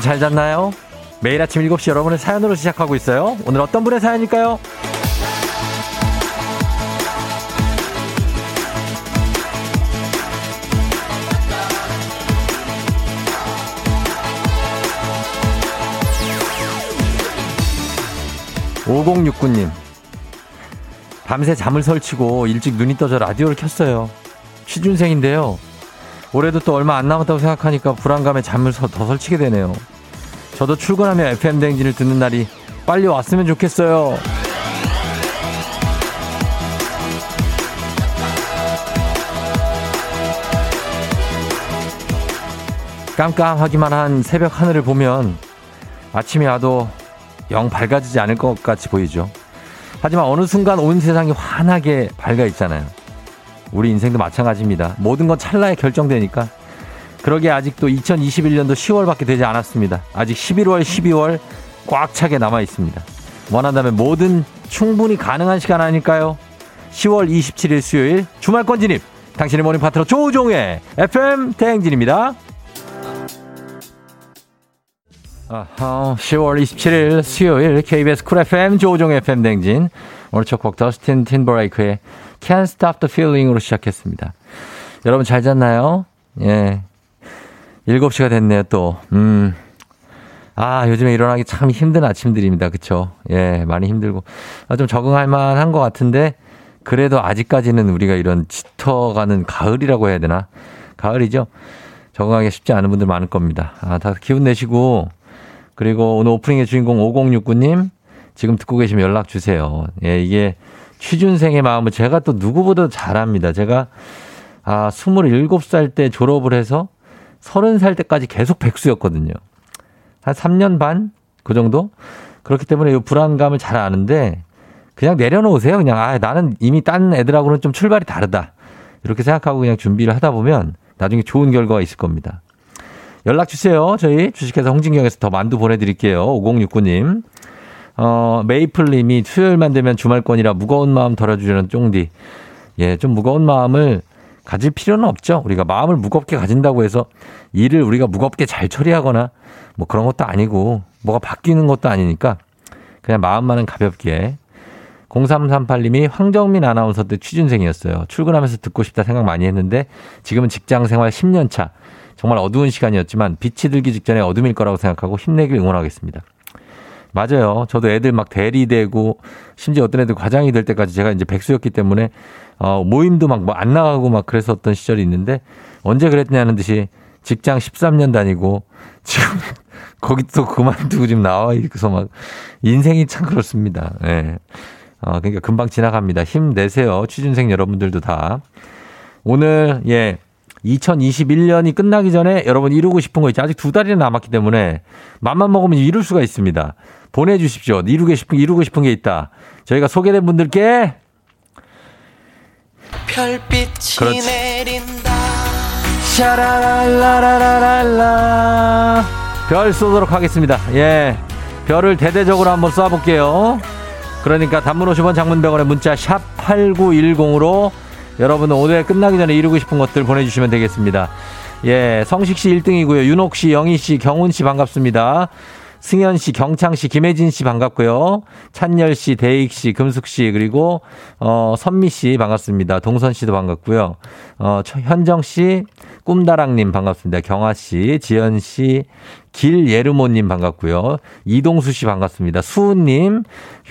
여러분 잘 잤나요? 매일 아침 7시 여러분의 사연으로 시작하고 있어요. 오늘 어떤 분의 사연일까요? 5069님. 밤새 잠을 설치고 일찍 눈이 떠져 라디오를 켰어요. 취준생인데요. 올해도 또 얼마 안 남았다고 생각하니까 불안감에 잠을 더 설치게 되네요. 저도 출근하며 FM 댕진을 듣는 날이 빨리 왔으면 좋겠어요. 깜깜하기만 한 새벽 하늘을 보면 아침이 와도 영 밝아지지 않을 것 같이 보이죠. 하지만 어느 순간 온 세상이 환하게 밝아 있잖아요. 우리 인생도 마찬가지입니다. 모든 건 찰나에 결정되니까. 그러게 아직도 2021년도 10월밖에 되지 않았습니다. 아직 11월, 12월 꽉 차게 남아 있습니다. 원한다면 뭐든 충분히 가능한 시간 아닐까요? 10월 27일 수요일 주말권 진입. 당신의 모닝 파트너 조우종의 FM 대행진입니다. 아하, 10월 27일 수요일 KBS 쿨 FM 조우종 FM 댕진 오늘 첫 곡 더스틴 틴버레이크의 Can't Stop the Feeling으로 시작했습니다. 여러분 잘 잤나요? 예. 7시가 됐네요, 또. 음. 아, 요즘에 일어나기 참 힘든 아침들입니다. 그쵸? 예, 많이 힘들고. 아, 좀 적응할 만한 것 같은데, 그래도 아직까지는 우리가 이런 짙어가는 가을이라고 해야 되나? 가을이죠? 적응하기 쉽지 않은 분들 많을 겁니다. 아, 다 기운 내시고, 그리고 오늘 오프닝의 주인공 5069님, 지금 듣고 계시면 연락 주세요. 예, 이게 취준생의 마음을 제가 또 누구보다 잘 압니다. 제가 아, 27살 때 졸업을 해서 30살 때까지 계속 백수였거든요. 한 3년 반? 그 정도? 그렇기 때문에 이 불안감을 잘 아는데 그냥 내려놓으세요. 그냥 아, 나는 이미 딴 애들하고는 좀 출발이 다르다. 이렇게 생각하고 그냥 준비를 하다 보면 나중에 좋은 결과가 있을 겁니다. 연락 주세요. 저희 주식회사 홍진경에서 더 만두 보내드릴게요. 5069님. 어, 메이플님이 수요일만 되면 주말권이라 무거운 마음 덜어주려는 쫑디. 예, 좀 무거운 마음을 가질 필요는 없죠. 우리가 마음을 무겁게 가진다고 해서 일을 우리가 무겁게 잘 처리하거나 뭐 그런 것도 아니고 뭐가 바뀌는 것도 아니니까 그냥 마음만은 가볍게 0338님이 황정민 아나운서 때 취준생이었어요. 출근하면서 듣고 싶다 생각 많이 했는데 지금은 직장 생활 10년 차. 정말 어두운 시간이었지만 빛이 들기 직전에 어둠일 거라고 생각하고 힘내길 응원하겠습니다. 맞아요. 저도 애들 막 대리되고 심지어 어떤 애들 과장이 될 때까지 제가 이제 백수였기 때문에 어 모임도 막뭐안 나가고 막 그랬었던 시절이 있는데 언제 그랬냐는 듯이 직장 13년 다니고 지금 거기 또 그만두고 지금 나와 있어서 막 인생이 참 그렇습니다. 예. 네. 어 그러니까 금방 지나갑니다. 힘내세요. 취준생 여러분들도 다. 오늘 예 2021년이 끝나기 전에 여러분 이루고 싶은 거 있죠. 아직 두 달이나 남았기 때문에 맘만 먹으면 이룰 수가 있습니다. 보내주십시오. 이루고 싶은, 이루고 싶은 게 있다. 저희가 소개된 분들께 별빛이 그렇지. 내린다. 샤라랄라라라랄라. 별 쏘도록 하겠습니다. 예. 별을 대대적으로 한번 쏴볼게요. 그러니까 단문 50원 장문병원의 문자 샵 8910으로 여러분 오늘 끝나기 전에 이루고 싶은 것들 보내주시면 되겠습니다. 예, 성식 씨 1등이고요. 윤옥 씨, 영희 씨, 경훈 씨 반갑습니다. 승현 씨, 경창 씨, 김혜진 씨 반갑고요. 찬열 씨, 대익 씨, 금숙 씨, 그리고, 어, 선미 씨 반갑습니다. 동선 씨도 반갑고요. 어, 현정 씨, 꿈다랑님 반갑습니다. 경아 씨, 지연 씨, 길예르모님 반갑고요. 이동수 씨 반갑습니다. 수우님,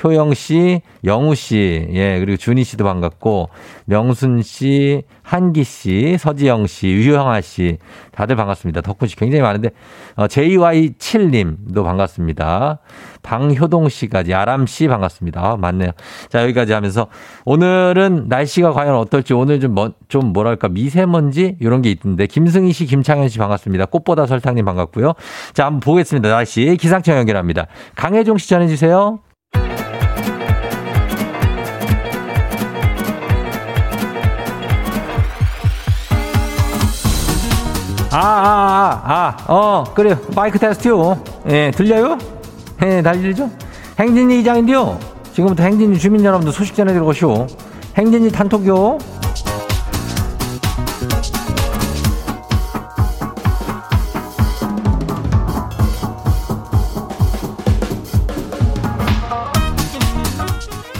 효영 씨, 영우 씨, 예, 그리고 준희 씨도 반갑고, 명순 씨, 한기 씨, 서지영 씨, 유형아 씨, 다들 반갑습니다. 덕분 씨 굉장히 많은데, 어, JY7님도 반갑습니다. 방효동 씨까지, 아람 씨 반갑습니다. 아, 맞네요. 자, 여기까지 하면서, 오늘은 날씨가 과연 어떨지, 오늘 좀, 뭐, 좀 뭐랄까, 미세먼지? 이런 게 있던데, 김승희 씨, 김창현 씨 반갑습니다. 꽃보다 설탕님 반갑고요. 자, 한번 보겠습니다. 날씨. 기상청 연결합니다. 강혜종 씨 전해주세요. 아, 아, 아, 아, 어, 그래요. 마이크 테스트요. 예, 들려요? 예, 다 들리죠? 행진이 이장인데요. 지금부터 행진이 주민 여러분들 소식 전해드릴 것이오. 행진이 단톡요.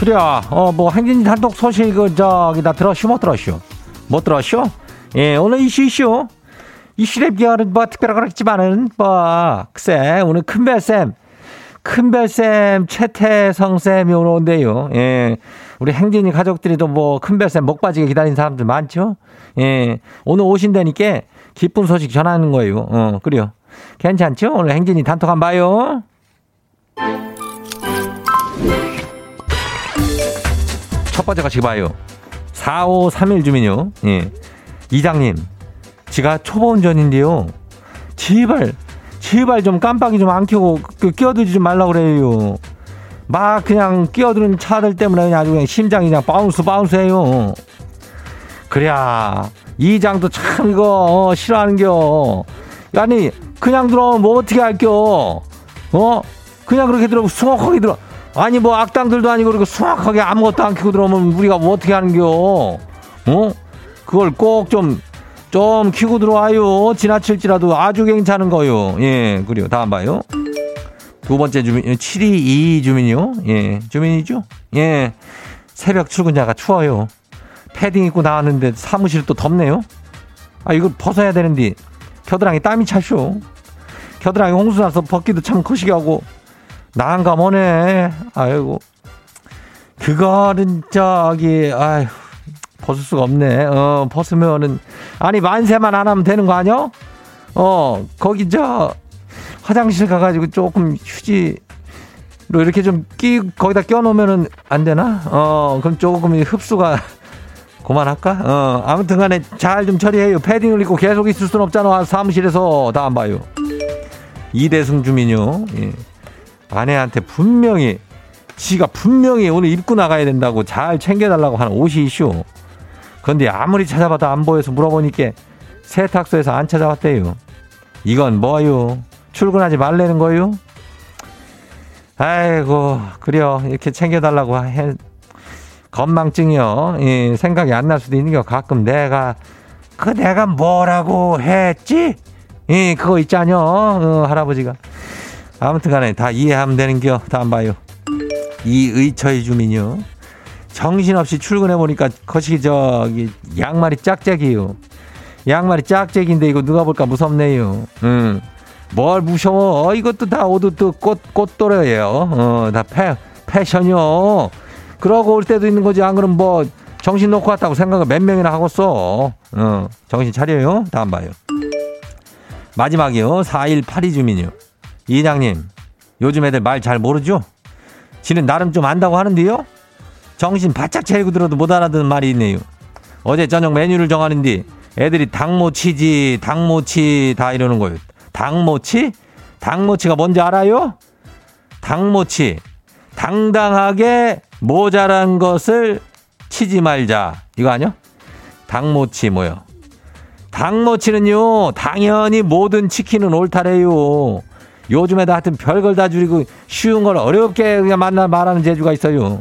그래, 어, 뭐, 행진 단독 소식, 그, 저기, 다 들었슈, 못 들었슈? 못 들었슈? 예, 오늘 이슈, 이슈. 이슈랩 기어는 뭐, 특별한 거겠지만은, 뭐, 글쎄, 오늘 큰별쌤, 큰별쌤, 최태성쌤이 오늘 온대요. 예. 우리 행진이 가족들이 또 뭐, 큰별쌤 목 빠지게 기다리는 사람들 많죠? 예. 오늘 오신다니까 기쁜 소식 전하는 거예요. 어, 그래요. 괜찮죠? 오늘 행진이 단톡 한번 봐요. 첫 번째 같이 봐요. 4531 주민요. 예. 이장님, 지가 초보 운전인데요. 제발, 제발 좀 깜빡이 좀 안 켜고 그 끼어들지 좀 말라고 그래요. 막 그냥 끼어드는 차들 때문에 그냥 아주 그냥 심장이 그냥 bounce bounce 해요. 그래야 이장도 참 이거 어, 싫어하는겨. 아니 그냥 들어오면 뭐 어떻게 할겨? 어? 그냥 그렇게 들어오면 수확하게 들어. 아니 뭐 악당들도 아니고 그리고 수확하게 아무것도 안 키고 들어오면 우리가 뭐 어떻게 하는겨? 어? 그걸 꼭좀좀 키고 들어와요. 지나칠지라도 아주 괜찮은 거요. 예, 그래요. 다음 봐요. 두 번째 주민, 722 주민이요. 예, 주민이죠? 예. 새벽 출근자가 추워요. 패딩 입고 나왔는데 사무실 또 덥네요. 아, 이거 벗어야 되는데 겨드랑이 땀이 차쇼. 겨드랑이 홍수 나서 벗기도 참 거시기 하고 뭐네. 아이고. 그거는 저기 아휴 벗을 수가 없네. 어, 벗으면은 아니 만세만 안 하면 되는 거 아니야? 어, 거기 저 화장실 가가지고 조금 휴지 로 이렇게 좀 끼 거기다 껴놓으면은 안 되나? 어, 그럼 조금 흡수가 그만할까? 어, 아무튼 간에 잘 좀 처리해요. 패딩을 입고 계속 있을 순 없잖아. 사무실에서 다 안 봐요. 이대승 주민요. 예. 아내한테 분명히 지가 분명히 오늘 입고 나가야 된다고 잘 챙겨달라고 하는 옷이 이슈. 그런데 아무리 찾아봐도 안 보여서 물어보니까 세탁소에서 안 찾아왔대요. 이건 뭐요? 출근하지 말라는 거요? 아이고, 그래요. 이렇게 챙겨달라고 해. 건망증이요. 예, 생각이 안 날 수도 있는 게 가끔 내가, 그 내가 뭐라고 했지? 예, 그거 있잖요. 어, 할아버지가. 아무튼 간에 다 이해하면 되는 겨. 다음 봐요. 이의처의 주민요. 정신없이 출근해 보니까 거시기 저기 양말이 짝짝이에요. 양말이 짝짝인데 이거 누가 볼까 무섭네요. 음. 뭘 무서워? 이것도 다 옷도 꽃 꽃도래예요. 어, 다 패, 패션이요. 그러고 올 때도 있는 거지. 안 그럼 뭐 정신 놓고 왔다고 생각을 몇 명이나 하고 써. 어, 정신 차려요. 다음 봐요. 마지막이요. 4182 주민이요. 이장님, 요즘 애들 말 잘 모르죠? 지는 나름 좀 안다고 하는데요? 정신 바짝 차리고 들어도 못 알아듣는 말이 있네요. 어제 저녁 메뉴를 정하는데 애들이 닭모치지, 닭모치 다 이러는 거예요. 닭모치? 닭모치가 뭔지 알아요? 닭모치. 당당하게 모자란 것을 치지 말자. 이거 아니야? 닭모치 뭐요? 닭모치는요, 당연히 모든 치킨은 옳다래요. 요즘에도 하여튼 별걸 다 줄이고 쉬운 걸 어렵게 그냥 만나 말하는 재주가 있어요.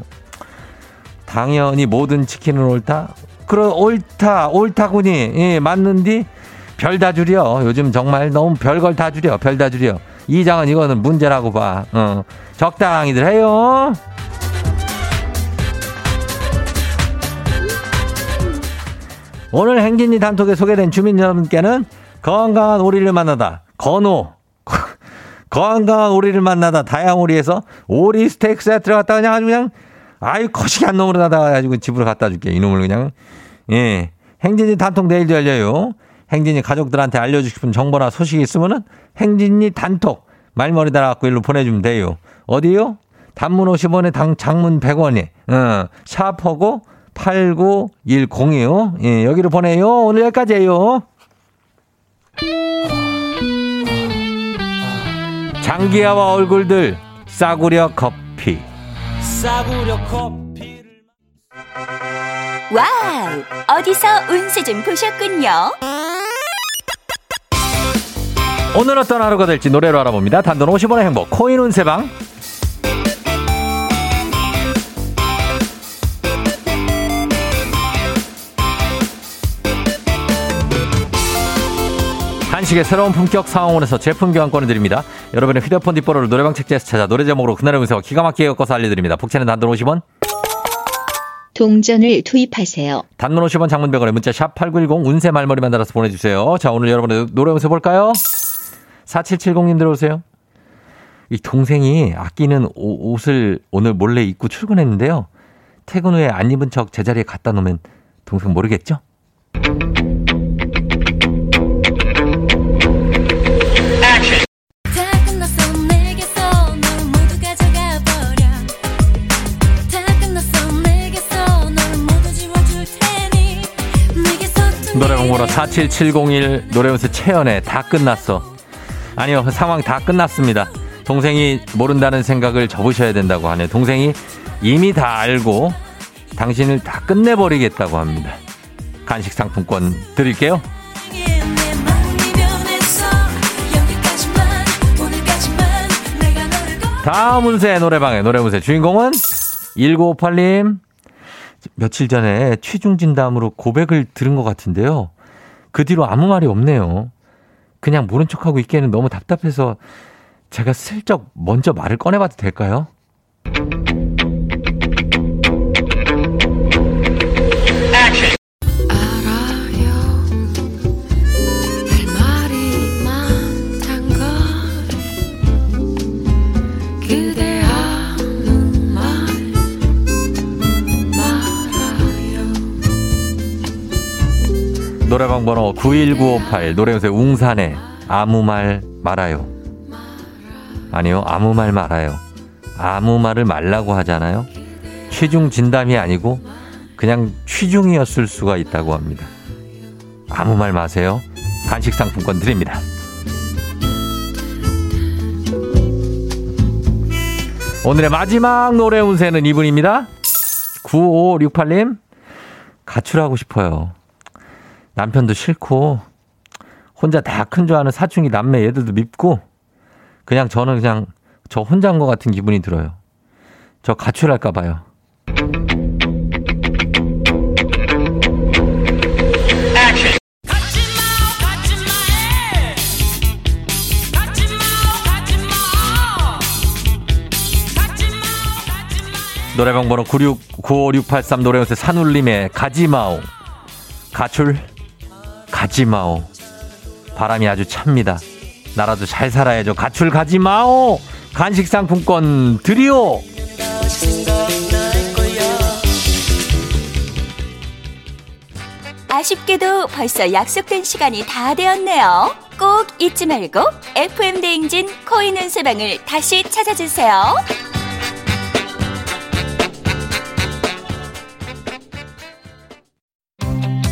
당연히 모든 치킨은 옳다? 그럼 옳다, 옳다군이, 예, 맞는디? 별 다 줄여. 요즘 정말 너무 별걸 다 줄여. 별 다 줄여. 이장은 이거는 문제라고 봐. 어. 적당히들 해요. 오늘 행진이 단톡에 소개된 주민 여러분께는 건강한 오리를 만나다. 건호. 건강한 오리를 만나다. 다양오리에서 오리 스테이크 세트를 갖다 그냥 아주 그냥 아유 거시기 한 놈으로 다 가지고 집으로 갖다 줄게. 이놈을 그냥. 예. 행진이 단톡 내일도 열려요. 행진이 가족들한테 알려주고 싶은 정보나 소식이 있으면은 행진이 단톡 말머리 달아갖고 일로 보내주면 돼요. 어디요? 단문 50원에 당, 장문 100원에, 어, 샤퍼고 8910이요. 예, 여기로 보내요. 오늘 여기까지예요. 장기야와 얼굴들 싸구려 커피. 싸구려 커피를 wow! 어디서 운세 좀 보셨군요. 오늘 어떤 하루가 될지 노래로 알아봅니다. 단돈 50원의 행복 코인 운세방. 한식의 새로운 품격 사옹원에서 제품 교환권을 드립니다. 여러분의 휴대폰 뒷번호를 노래방 책자에서 찾아 노래 제목으로 그날의 운세와 기가 막히게 엮어서 알려드립니다. 복채는 단돈 50원. 동전을 투입하세요. 단문 50원 장문 100원에 문자 샵 8910 운세 말머리만 달아서 보내주세요. 자, 오늘 여러분의 노래 연습 볼까요? 4770님 들어오세요. 이 동생이 아끼는 옷을 오늘 몰래 입고 출근했는데요. 퇴근 후에 안 입은 척 제자리에 갖다 놓으면 동생 모르겠죠? 공부로 47701 노래연습 채연에 다 끝났어. 아니요, 상황 다 끝났습니다. 동생이 모른다는 생각을 접으셔야 된다고 하네요. 동생이 이미 다 알고 당신을 다 끝내버리겠다고 합니다. 간식 상품권 드릴게요. 다음 운세 노래방의 노래 운세 주인공은 1958님. 며칠 전에 취중 진담으로 고백을 들은 것 같은데요. 그 뒤로 아무 말이 없네요. 그냥 모른 척하고 있기에는 너무 답답해서 제가 슬쩍 먼저 말을 꺼내봐도 될까요? 노래방 번호 91958 노래연세 웅산에 아무 말 말아요. 아니요, 아무 말 말아요. 아무 말을 말라고 하잖아요. 취중 진담이 아니고 그냥 취중이었을 수가 있다고 합니다. 아무 말 마세요. 간식 상품권 드립니다. 오늘의 마지막 노래 운세는 이분입니다. 9568님, 가출하고 싶어요. 남편도 싫고 혼자 다 큰 줄 아는 사춘기 남매 얘들도 밉고 그냥 저는 그냥 저 혼자인 것 같은 기분이 들어요. 저 가출할까 봐요. 노래방 번호 96955683 노래연세 산울림의 가지마오 가출 가지마오. 바람이 아주 찹니다. 나라도 잘 살아야죠. 가출 가지마오. 간식 상품권 드리오. 아쉽게도 벌써 약속된 시간이 다 되었네요. 꼭 잊지 말고 FM 대행진 코인 은세방을 다시 찾아주세요.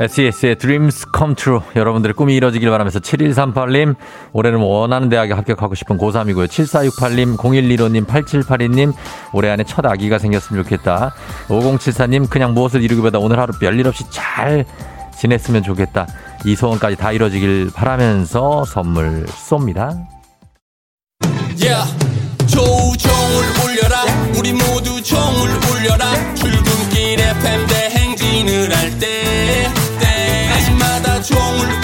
SES의 Dreams Come True. 여러분들의 꿈이 이뤄지길 바라면서 7138님, 올해는 원하는 대학에 합격하고 싶은 고3이고요. 7468님, 0115님, 8782님, 올해 안에 첫 아기가 생겼으면 좋겠다. 5074님, 그냥 무엇을 이루기보다 오늘 하루 별일 없이 잘 지냈으면 좋겠다. 이 소원까지 다 이뤄지길 바라면서 선물 쏩니다. Yeah. 조종을 울려라 우리 모두 종을 울려라 출근길 FM 대 때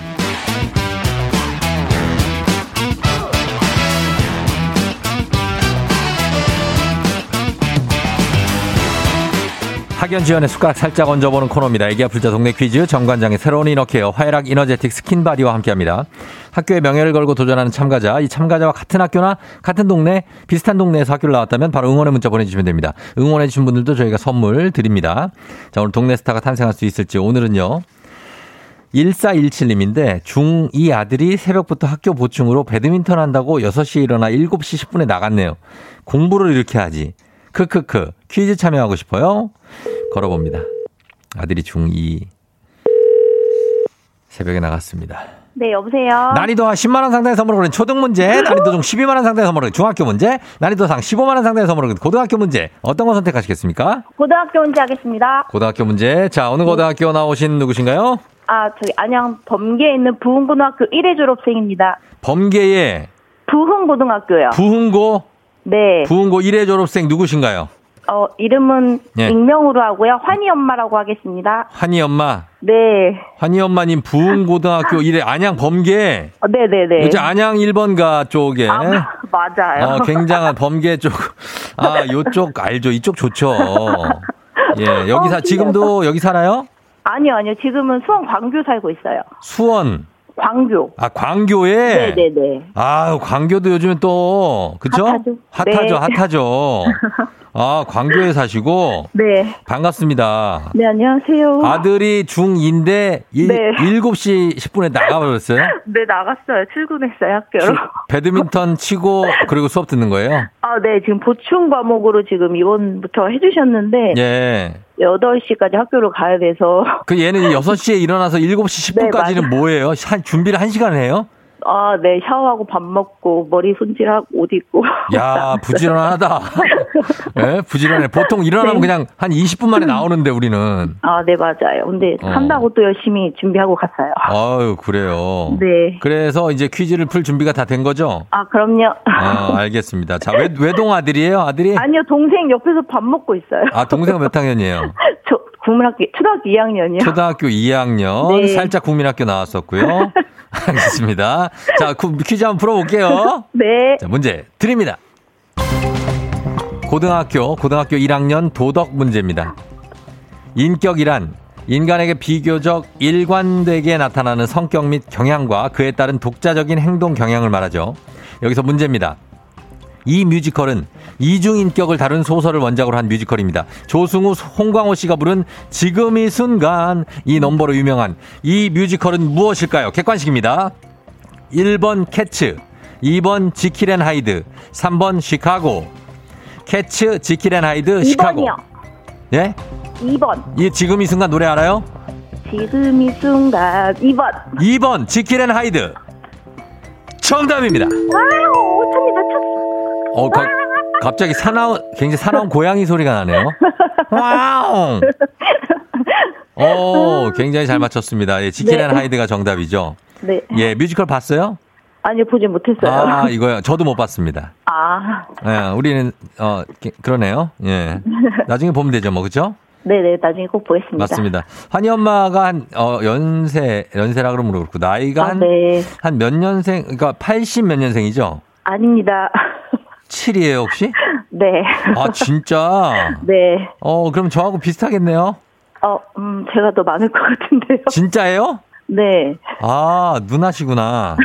학연 지연의 숟가락 살짝 얹어보는 코너입니다. 애기야 풀자 동네 퀴즈 정관장의 새로운 inner care 화해락 이너제틱 스킨바디와 함께합니다. 학교의 명예를 걸고 도전하는 참가자, 이 참가자와 같은 학교나 같은 동네, 비슷한 동네에서 학교를 나왔다면 바로 응원의 문자 보내주시면 됩니다. 응원해주신 분들도 저희가 선물 드립니다. 자, 오늘 동네 스타가 탄생할 수 있을지 오늘은요. 1417님인데 중2 아들이 새벽부터 학교 보충으로 배드민턴 한다고 6시에 일어나 7시 10분에 나갔네요. 공부를 이렇게 하지. 크크크. 퀴즈 참여하고 싶어요? 걸어봅니다. 아들이 중2 새벽에 나갔습니다. 네, 여보세요. 난이도 한 10만 원 상당의 선물을 거는 초등 문제, 난이도 중 12만 원 상당의 선물을 거는 중학교 문제, 난이도 상 15만 원 상당의 선물을 거는 고등학교 문제. 어떤 거 선택하시겠습니까? 고등학교 문제 하겠습니다. 고등학교 문제. 자, 어느 고등학교 나오신 누구신가요? 아, 저기 안양 범계에 있는 부흥고등학교 1회 졸업생입니다. 범계의 부흥고등학교요. 부흥고 네. 부흥고 1회 졸업생 누구신가요? 어, 이름은 예. 익명으로 하고요. 환희 엄마라고 하겠습니다. 환희 엄마. 네. 환희 엄마님 부흥고등학교 1회 안양 범계. 어, 네네네. 이제 안양 1번가 쪽에 아, 맞아요. 어, 굉장한 범계 쪽. 아, 요쪽 알죠. 이쪽 좋죠. 예, 여기 사 어, 지금도 여기 살아요? 아니요, 아니요. 지금은 수원 광교 살고 있어요. 수원. 광교. 아, 광교에 네네네. 아, 광교도 요즘은 또 그쵸? 핫하죠. 핫하죠. 네. 핫하죠. 아, 광교에 사시고 네. 반갑습니다. 네, 안녕하세요. 아들이 중2인데 일 네. 7시 10분에 나가버렸어요. 네, 나갔어요. 출근했어요, 학교로. 배드민턴 치고 그리고 수업 듣는 거예요? 아, 네. 지금 보충 과목으로 지금 이번부터 해주셨는데, 예. 8시까지 학교로 가야 돼서. 그 얘는 6시에 일어나서 7시 네, 10분까지는 맞아요. 뭐예요? 한 준비를 한시간 해요? 아, 네. 샤워하고 밥 먹고, 머리 손질하고, 옷 입고. 야, 부지런하다. 예, 부지런해. 보통 일어나면 네. 그냥 한 20분 만에 나오는데 우리는. 아, 네, 맞아요. 근데 어. 한다고 또 열심히 준비하고 갔어요. 아유, 그래요. 네. 그래서 이제 퀴즈를 풀 준비가 다 된 거죠? 아, 그럼요. 아, 알겠습니다. 자, 외, 외동 아들이에요? 아들이? 아니요, 동생 옆에서 밥 먹고 있어요. 아, 동생은 몇 학년이에요? 저, 국민학교, 초등학교 2학년이요. 초등학교 2학년. 네. 살짝 국민학교 나왔었고요. 알겠습니다. 자, 구- 퀴즈 한번 풀어볼게요. 네. 자, 문제 드립니다. 고등학교, 고등학교 1학년 도덕 문제입니다. 인격이란 인간에게 비교적 일관되게 나타나는 성격 및 경향과 그에 따른 독자적인 행동 경향을 말하죠. 여기서 문제입니다. 이 뮤지컬은 이중인격을 다룬 소설을 원작으로 한 뮤지컬입니다. 조승우, 홍광호 씨가 부른 지금 이 순간 이 넘버로 유명한 이 뮤지컬은 무엇일까요? 객관식입니다. 1번 캐츠, 2번 지킬 앤 하이드, 3번 시카고. 캐츠, 지킬 앤 하이드, 시카고. 2번이요. 예? 2번. 이 지금 이 순간 노래 알아요? 지금 이 순간. 2번. 2번 지킬 앤 하이드. 정답입니다. 아유, 쳤 어. 어, 가- 갑자기 사나운, 굉장히 사나운 고양이 소리가 나네요. wow! 오, 굉장히 잘 맞췄습니다. 예, 지킬앤 네. 하이드가 정답이죠. 네. 예, 뮤지컬 봤어요? 아니, 보지 못했어요. 아, 이거요. 저도 못 봤습니다. 아, 예, 우리는, 어, 게- 그러네요. 예. 나중에 보면 되죠, 뭐, 그죠? 네네, 나중에 꼭 보겠습니다. 맞습니다. 환희 엄마가 한, 어, 연세, 연세라 그러면 그렇고, 나이가 아, 한, 네. 한몇 년생, 그러니까 80 몇 년생이죠? 아닙니다. 7이에요, 혹시? 네. 아, 진짜? 네. 어, 그럼 저하고 비슷하겠네요? 어, 음, 제가 더 많을 것 같은데요. 진짜예요? 네. 아, 누나시구나.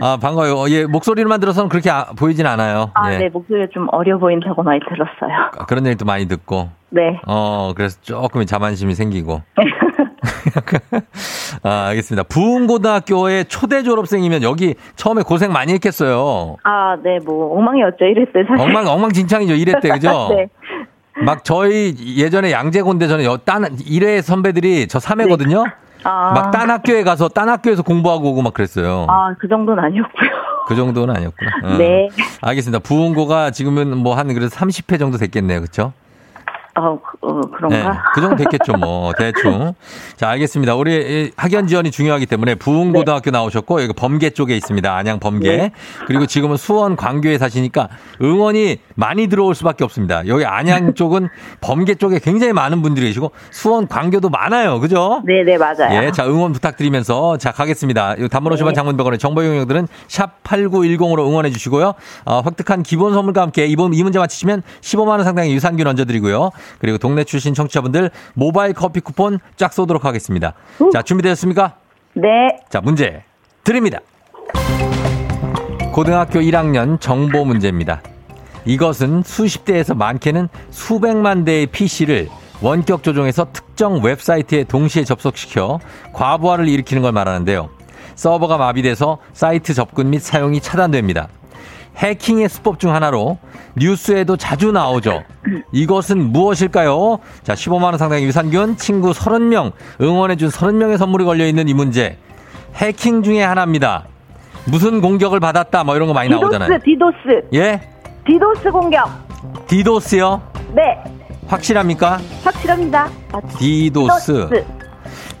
아, 반가워요. 어, 예, 목소리만 들어서는 그렇게 아- 보이진 않아요. 아, 예. 네, 목소리가 좀 어려 보인다고 많이 들었어요. 아, 그런 얘기도 많이 듣고. 네. 어, 그래서 조금 자만심이 생기고. 아, 알겠습니다. 부흥고등학교의 초대 졸업생이면 여기 처음에 고생 많이 했겠어요. 아, 네, 뭐, 엉망이었죠, 이랬어요, 사실. 엉망, 엉망진창이죠. 이랬대, 그죠? 네. 막 저희 예전에 양재곤대 저는 여, 딴, 1회 선배들이 저 3회거든요? 아, 막딴 학교에 가서 딴 학교에서 공부하고 오고 막 그랬어요. 아, 그 정도는 아니었고요. 그 정도는 아니었구나. 어. 네. 알겠습니다. 부흥고가 지금은 뭐 한 그래도 30회 정도 됐겠네요. 그렇죠? 어, 그, 어, 네. 그런가? 그 정도 됐겠죠, 뭐. 대충. 자, 알겠습니다. 우리 이 학연 지원이 중요하기 때문에 부흥고등학교 나오셨고, 여기 범계 쪽에 있습니다. 안양 범계. 네. 그리고 지금은 수원 광교에 사시니까 응원이 많이 들어올 수밖에 없습니다. 여기 안양 쪽은 범계 쪽에 굉장히 많은 분들이 계시고, 수원 광교도 많아요. 그죠? 네, 네, 맞아요. 예, 자, 응원 부탁드리면서, 자, 가겠습니다. 이 단문 50원 네. 장문병원의 정보 이용료들은 샵 8910으로 응원해 주시고요. 어, 획득한 기본 선물과 함께 이번 이 문제 맞히시면 15만 원 상당의 유산균 얹어드리고요. 그리고 동네 출신 청취자분들 모바일 커피 쿠폰 쫙 쏘도록 하겠습니다. 자, 준비되셨습니까? 네. 자, 문제 드립니다. 고등학교 1학년 정보 문제입니다. 이것은 수십 대에서 많게는 수백만 대의 PC를 원격 조종해서 특정 웹사이트에 동시에 접속시켜 과부하를 일으키는 걸 말하는데요. 서버가 마비돼서 사이트 접근 및 사용이 차단됩니다. 해킹의 수법 중 하나로 뉴스에도 자주 나오죠. 이것은 무엇일까요? 자, 15만원 상당의 유산균, 친구 30명, 응원해준 30명의 선물이 걸려있는 이 문제. 해킹 중에 하나입니다. 무슨 공격을 받았다, 뭐 이런 거 많이 나오잖아요. 디도스, 디도스. 예? 디도스 공격. 디도스요? 네. 확실합니까? 확실합니다. 아, 디도스.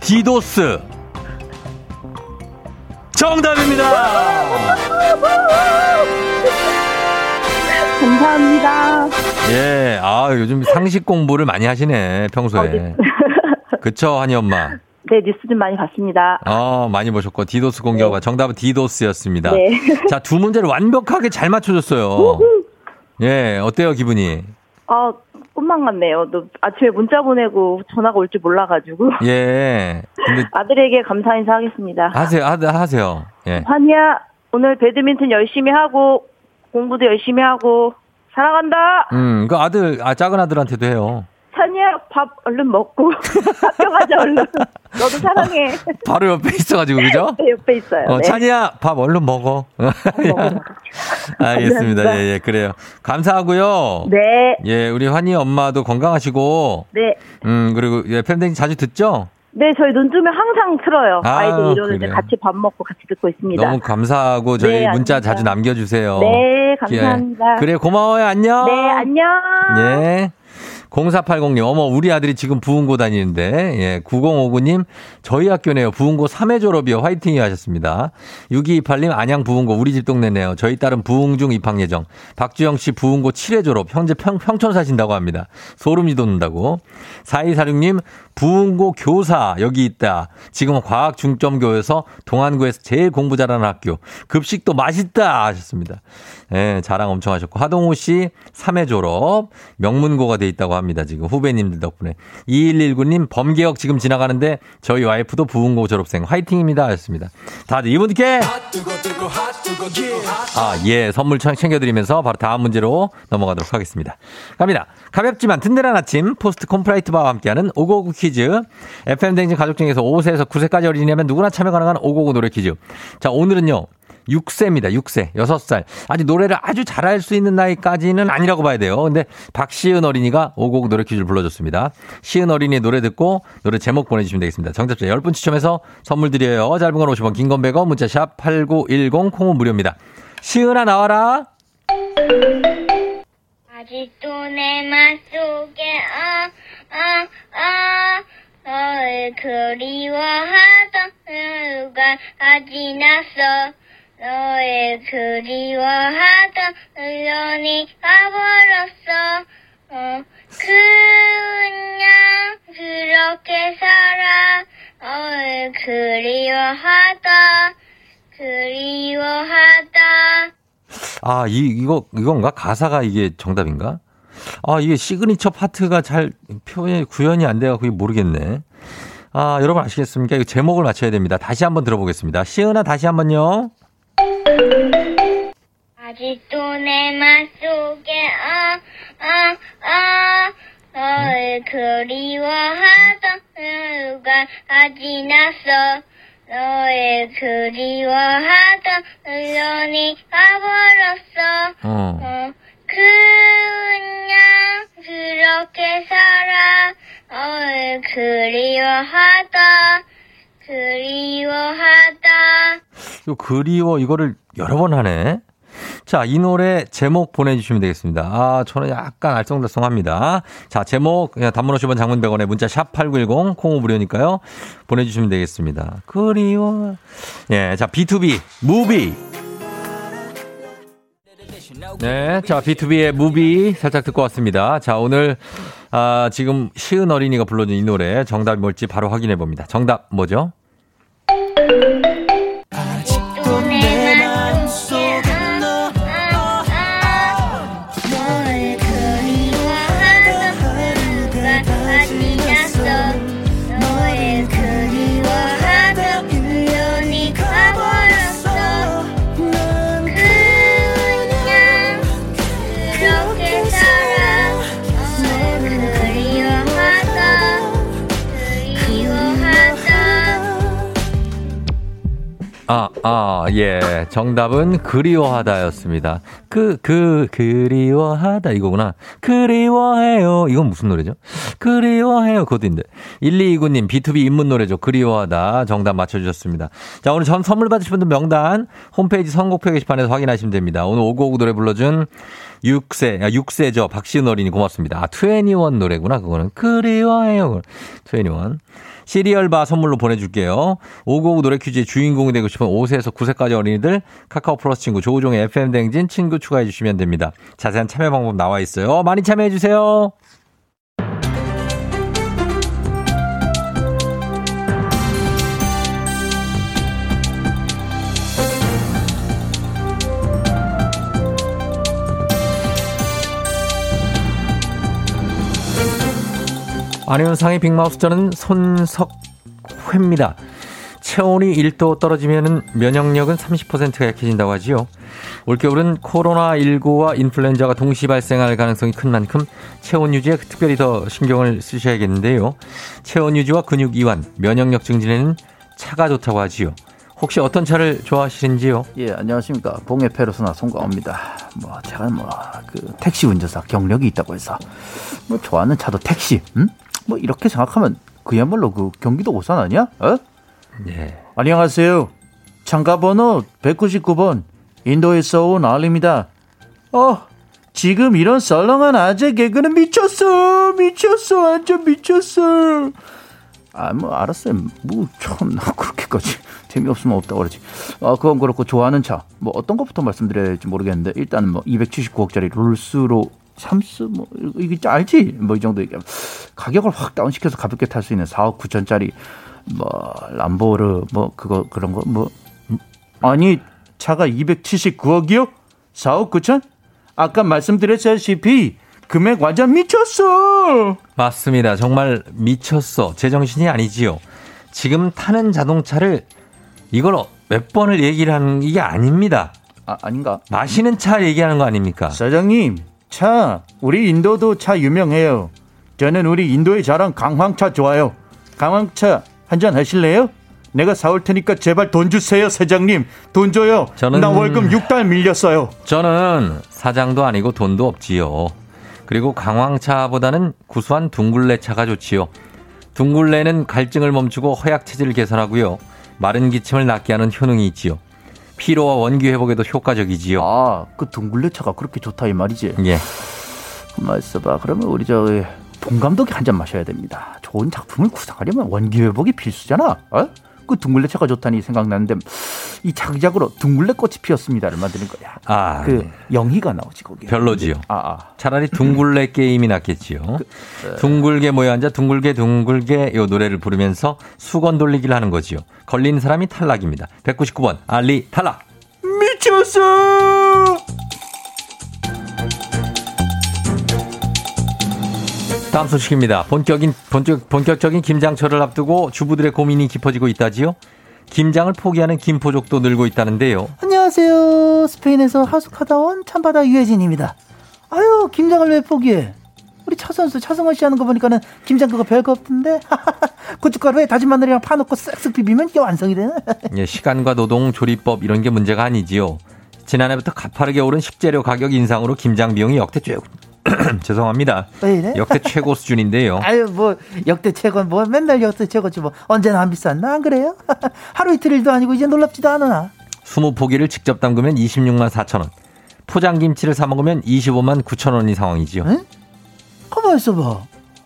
디도스. 정답입니다! 감사합니다. 예, 아, 요즘 상식 공부를 많이 하시네, 평소에. 그쵸, 한이 엄마? 네, 뉴스 좀 많이 봤습니다. 어, 많이 보셨고, 디도스 공격과 정답은 디도스였습니다. 네. 자, 두 문제를 완벽하게 잘 맞춰줬어요. 예, 어때요, 기분이? 아, 꿈만 같네요. 너 아침에 문자 보내고 전화가 올 줄 몰라가지고. 예. 아들에게 감사 인사하겠습니다. 하세요, 하, 하세요. 예. 환희야, 오늘 배드민턴 열심히 하고, 공부도 열심히 하고, 사랑한다! 음, 그 아들, 아, 작은 아들한테도 해요. 찬이야, 밥 얼른 먹고, 학교 가자, 얼른. 너도 사랑해. 바로 옆에 있어가지고, 그죠? 네, 옆에 있어요. 어, 네. 찬이야, 밥 얼른 먹어. 알겠습니다. 감사합니다. 예, 예, 그래요. 감사하고요. 네, 예, 우리 환희 엄마도 건강하시고, 네. 음, 그리고, 예, 팬댕이 자주 듣죠? 네, 저희 눈 뜨면 항상 틀어요. 아, 아, 이들 이러는데. 같이 밥 먹고 같이 듣고 있습니다. 너무 감사하고, 저희 네, 문자 아닙니다. 자주 남겨주세요. 네, 감사합니다. 예. 그래, 고마워요. 안녕. 네, 안녕. 예. 0480님, 어머, 우리 아들이 지금 부흥고 다니는데, 예, 9059님, 저희 학교네요. 부흥고 3회 졸업이요. 화이팅이 하셨습니다. 6228님, 안양 부흥고, 우리 집 동네네요. 저희 딸은 부흥 중 입학 예정. 박주영 씨 부흥고 7회 졸업. 현재 평, 평촌 사신다고 합니다. 소름이 돋는다고. 4246님, 부흥고 교사, 여기 있다. 지금 과학 중점교에서 동안구에서 제일 공부 잘하는 학교. 급식도 맛있다. 하셨습니다. 예, 자랑 엄청 하셨고. 하동호 씨 3회 졸업. 명문고가 돼 있다고 합니다. 지금 후배님들 덕분에. 2119님 범계역 지금 지나가는데 저희 와이프도 부흥고 졸업생 화이팅입니다. 하셨습니다. 다들 이분께 아, 예, 선물 청- 챙겨드리면서 바로 다음 문제로 넘어가도록 하겠습니다. 갑니다. 가볍지만 든든한 아침, 포스트 콘푸라이트 바와 함께하는 오고구 퀴즈. FM댕진 가족 중에서 5세에서 9세까지 어린이라면 누구나 참여 가능한 오고구 노래 퀴즈. 자, 오늘은요. 6세입니다. 6세. 6살. 아직 노래를 아주 잘할 수 있는 나이까지는 아니라고 봐야 돼요. 근데 박시은 어린이가 오곡 노래 퀴즈를 불러줬습니다. 시은 어린이의 노래 듣고 노래 제목 보내주시면 되겠습니다. 정답자 10분 추첨해서 선물 드려요. 짧은 건 50원, 긴 건 100원, 문자 샵 8910, 콩은 무료입니다. 시은아 나와라. 아직도 내 맘속에 아, 아, 아, 너를 그리워하던 순간 아지 났어 너의 그리워하던 우연히 가버렸어 어, 그냥 그렇게 살아 너의 그리워하다 그리워하다 아, 이, 이거, 이건가? 가사가 이게 정답인가? 아, 이게 시그니처 파트가 잘 표현이, 구현이 안 돼갖고 이게 모르겠네. 아, 여러분 아시겠습니까? 이거 제목을 맞춰야 됩니다. 다시 한번 들어보겠습니다. 시은아, 다시 한 번요. 아직도 내 맘속에 어, 어, 어, 너를 그리워하던 다 지났어? 너의 그리워하던 우연히 가버렸어. 어. 어, 그냥 그렇게 살아. 너를 그리워하다 그리워하다 요 그리워 이거를 여러 번 하네. 자, 이 노래 제목 보내주시면 되겠습니다. 아, 저는 약간 알쏭달쏭합니다. 자, 제목, 그냥 단문 50원 장문 100원에 문자 샵 8910, 콩오 무료니까요. 보내주시면 되겠습니다. 그리워. 예, 자, B2B, 무비. 네, 자, B2B의 무비 살짝 듣고 왔습니다. 자, 오늘, 아, 지금 시은 어린이가 불러준 이 노래 정답이 뭘지 바로 확인해 봅니다. 정답 뭐죠? 또 아, 아, 예. 정답은 그리워하다였습니다. 그, 그, 그리워하다 이거구나. 그리워해요. 이건 무슨 노래죠? 그리워해요. 그것도인데. 1229님, B2B 입문 노래죠. 그리워하다. 정답 맞춰주셨습니다. 자, 오늘 전 선물 받으실 분들 명단 홈페이지 선곡표 게시판에서 확인하시면 됩니다. 오늘 오고오고 노래 불러준 6세, 아, 6세죠. 박시은 어린이 고맙습니다. 아, 21 노래구나. 그거는. 그리워해요. 21. 시리얼바 선물로 보내줄게요. 555 노래 퀴즈의 주인공이 되고 싶은 5세에서 9세까지 어린이들 카카오 플러스 친구 조우종의 FM 댕진 친구 추가해 주시면 됩니다. 자세한 참여 방법 나와 있어요. 많이 참여해 주세요. 안현상의 빅마우스 저는 손석회입니다. 체온이 1도 떨어지면 면역력은 30%가 약해진다고 하지요. 올겨울은 코로나19와 인플루엔자가 동시 발생할 가능성이 큰 만큼 체온 유지에 특별히 더 신경을 쓰셔야겠는데요. 체온 유지와 근육 이완, 면역력 증진에는 차가 좋다고 하지요. 혹시 어떤 차를 좋아하시는지요? 예, 안녕하십니까. 봉해 페르소나 송가옵니다. 뭐, 제가 뭐, 그, 택시 운전사 경력이 있다고 해서, 뭐, 좋아하는 차도 택시, 음? 뭐, 이렇게 생각하면 그야말로 그 경기도 오산 아니야? 어? 예. 안녕하세요. 참가 번호 199번, 인도에서 온 알입니다. 어, 지금 이런 썰렁한 아재 개그는 미쳤어! 미쳤어! 완전 미쳤어! 아, 뭐, 알았어요. 뭐, 참, 나 그렇게까지 재미없으면 없다고 그러지. 아, 그건 그렇고, 좋아하는 차. 뭐, 어떤 것부터 말씀드려야 될지 모르겠는데, 일단 뭐, 279억짜리 롤스로 샴스, 뭐, 이게 알지? 뭐, 이 정도 얘기하면. 가격을 확 다운시켜서 가볍게 탈 수 있는 4억 9천짜리, 뭐, 람보르, 뭐, 그거, 그런 거, 뭐. 아니, 차가 279억이요? 4억 9천? 아까 말씀드렸다시피, 금액 완전 미쳤어! 맞습니다. 정말 미쳤어. 제정신이 아니지요. 지금 타는 자동차를 이걸 몇 번을 얘기를 하는 이게 아닙니다. 아, 아닌가? 마시는 차 얘기하는 거 아닙니까? 사장님, 차, 우리 인도도 차 유명해요. 저는 우리 인도의 자랑 강황차 좋아요. 강황차 한 잔 하실래요? 내가 사올 테니까 제발 돈 주세요, 사장님. 돈 줘요. 저는- 나 월급 6달 밀렸어요. 저는 사장도 아니고 돈도 없지요. 그리고 강황차보다는 구수한 둥글레 차가 좋지요. 둥글레는 갈증을 멈추고 허약 체질을 개선하고요. 마른 기침을 낫게 하는 효능이 있지요. 피로와 원기 회복에도 효과적이지요. 아, 그 둥글레 차가 그렇게 좋다 이 말이지. 예. 있어봐. 그러면 우리 저 봉 감독이 한 잔 마셔야 됩니다. 좋은 작품을 구상하려면 원기 회복이 필수잖아. 어? 그 둥글레 차가 좋다니 생각나는데 이 자기작으로 둥글레 꽃이 피었습니다를 만드는 거야. 아, 그 영희가 나오지 거기. 별로지요. 아, 아. 차라리 둥글레 게임이 낫겠지요. 둥글게 모여 앉아 둥글게 둥글게 요 노래를 부르면서 수건 돌리기를 하는 거지요. 걸린 사람이 탈락입니다. 199번 알리 탈락. 미쳤어. 다음 소식입니다. 본격인 본격 본격적인 김장철을 앞두고 주부들의 고민이 깊어지고 있다지요. 김장을 포기하는 김포족도 늘고 있다는데요. 안녕하세요. 스페인에서 하숙하다 온 참바다 유혜진입니다. 아유, 김장을 왜 포기해? 우리 차 선수 차승원 씨 하는 거 보니까는 김장 그거 별거 없던데. 고춧가루에 다진 마늘이랑 파 넣고 쓱쓱 비비면 이게 완성이 되네. 예, 시간과 노동 조리법 이런 게 문제가 아니지요. 지난해부터 가파르게 오른 식재료 가격 인상으로 김장 비용이 역대 최고 죄송합니다. 왜 이래? 역대 최고 수준인데요. 아유, 뭐 역대 최고 뭐 맨날 역대 최고지 뭐 언제나 안 비쌌나 안 그래요? 하루 이틀 일도 아니고 이제 놀랍지도 않으나. 20포기를 직접 담그면 26만 4천 원. 포장 김치를 사 먹으면 25만 9천 원이 상황이지요. 응? 가만 있어 봐.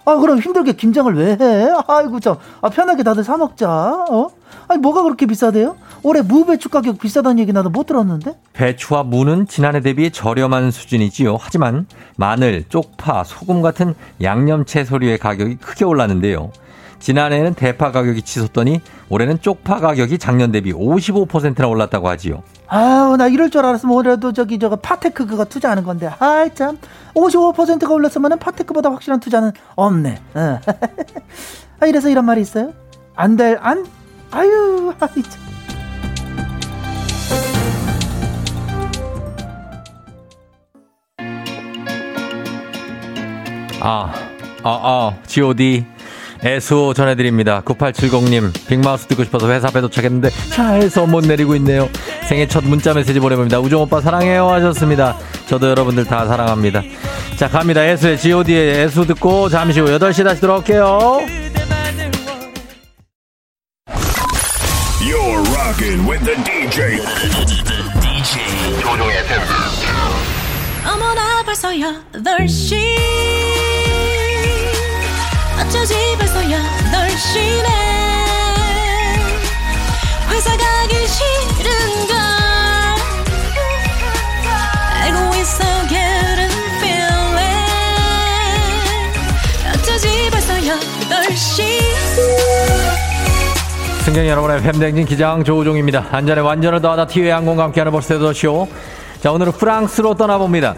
아 그럼 힘들게 김장을 왜 해? 아이고 참, 아, 편하게 다들 사 먹자. 어? 아니 뭐가 그렇게 비싸대요? 올해 무배추 가격 비싸다는 얘기 나도 못 들었는데. 배추와 무는 지난해 대비 저렴한 수준이지요. 하지만 마늘, 쪽파, 소금 같은 양념 채소류의 가격이 크게 올랐는데요. 지난해에는 대파 가격이 치솟더니 올해는 쪽파 가격이 작년 대비 55%나 올랐다고 하지요. 아우 나 이럴 줄 알았으면 올해도 저기 저거 파테크 그거 투자하는 건데 아이 참 55%가 올랐으면 파테크보다 확실한 투자는 없네 어. 아 이래서 이런 말이 있어요 안 될 안 아유 아이 참. 아, 아, 아, GOD. 애수 전해드립니다. 9870님, 빅마우스 듣고 싶어서 회사 앞에 도착했는데 차에서 못 내리고 있네요. 생애 첫 문자 메시지 보내봅니다. 우정 오빠 사랑해요 하셨습니다. 저도 여러분들 다 사랑합니다. 자, 갑니다. 애수의 GOD의 애수 듣고 잠시 후 8시 다시 돌아올게요. Rocking with the DJ. DJ 조종의 FM. 어머나 벌써 8시 어쩌지 벌써 8시네 회사 가기 싫은 승객 여러분의 팬댕진 기장 조우종입니다. 안전에 완전을 더하다 티웨이 항공과 함께하는 버스데더 쇼. 자, 오늘은 프랑스로 떠나봅니다.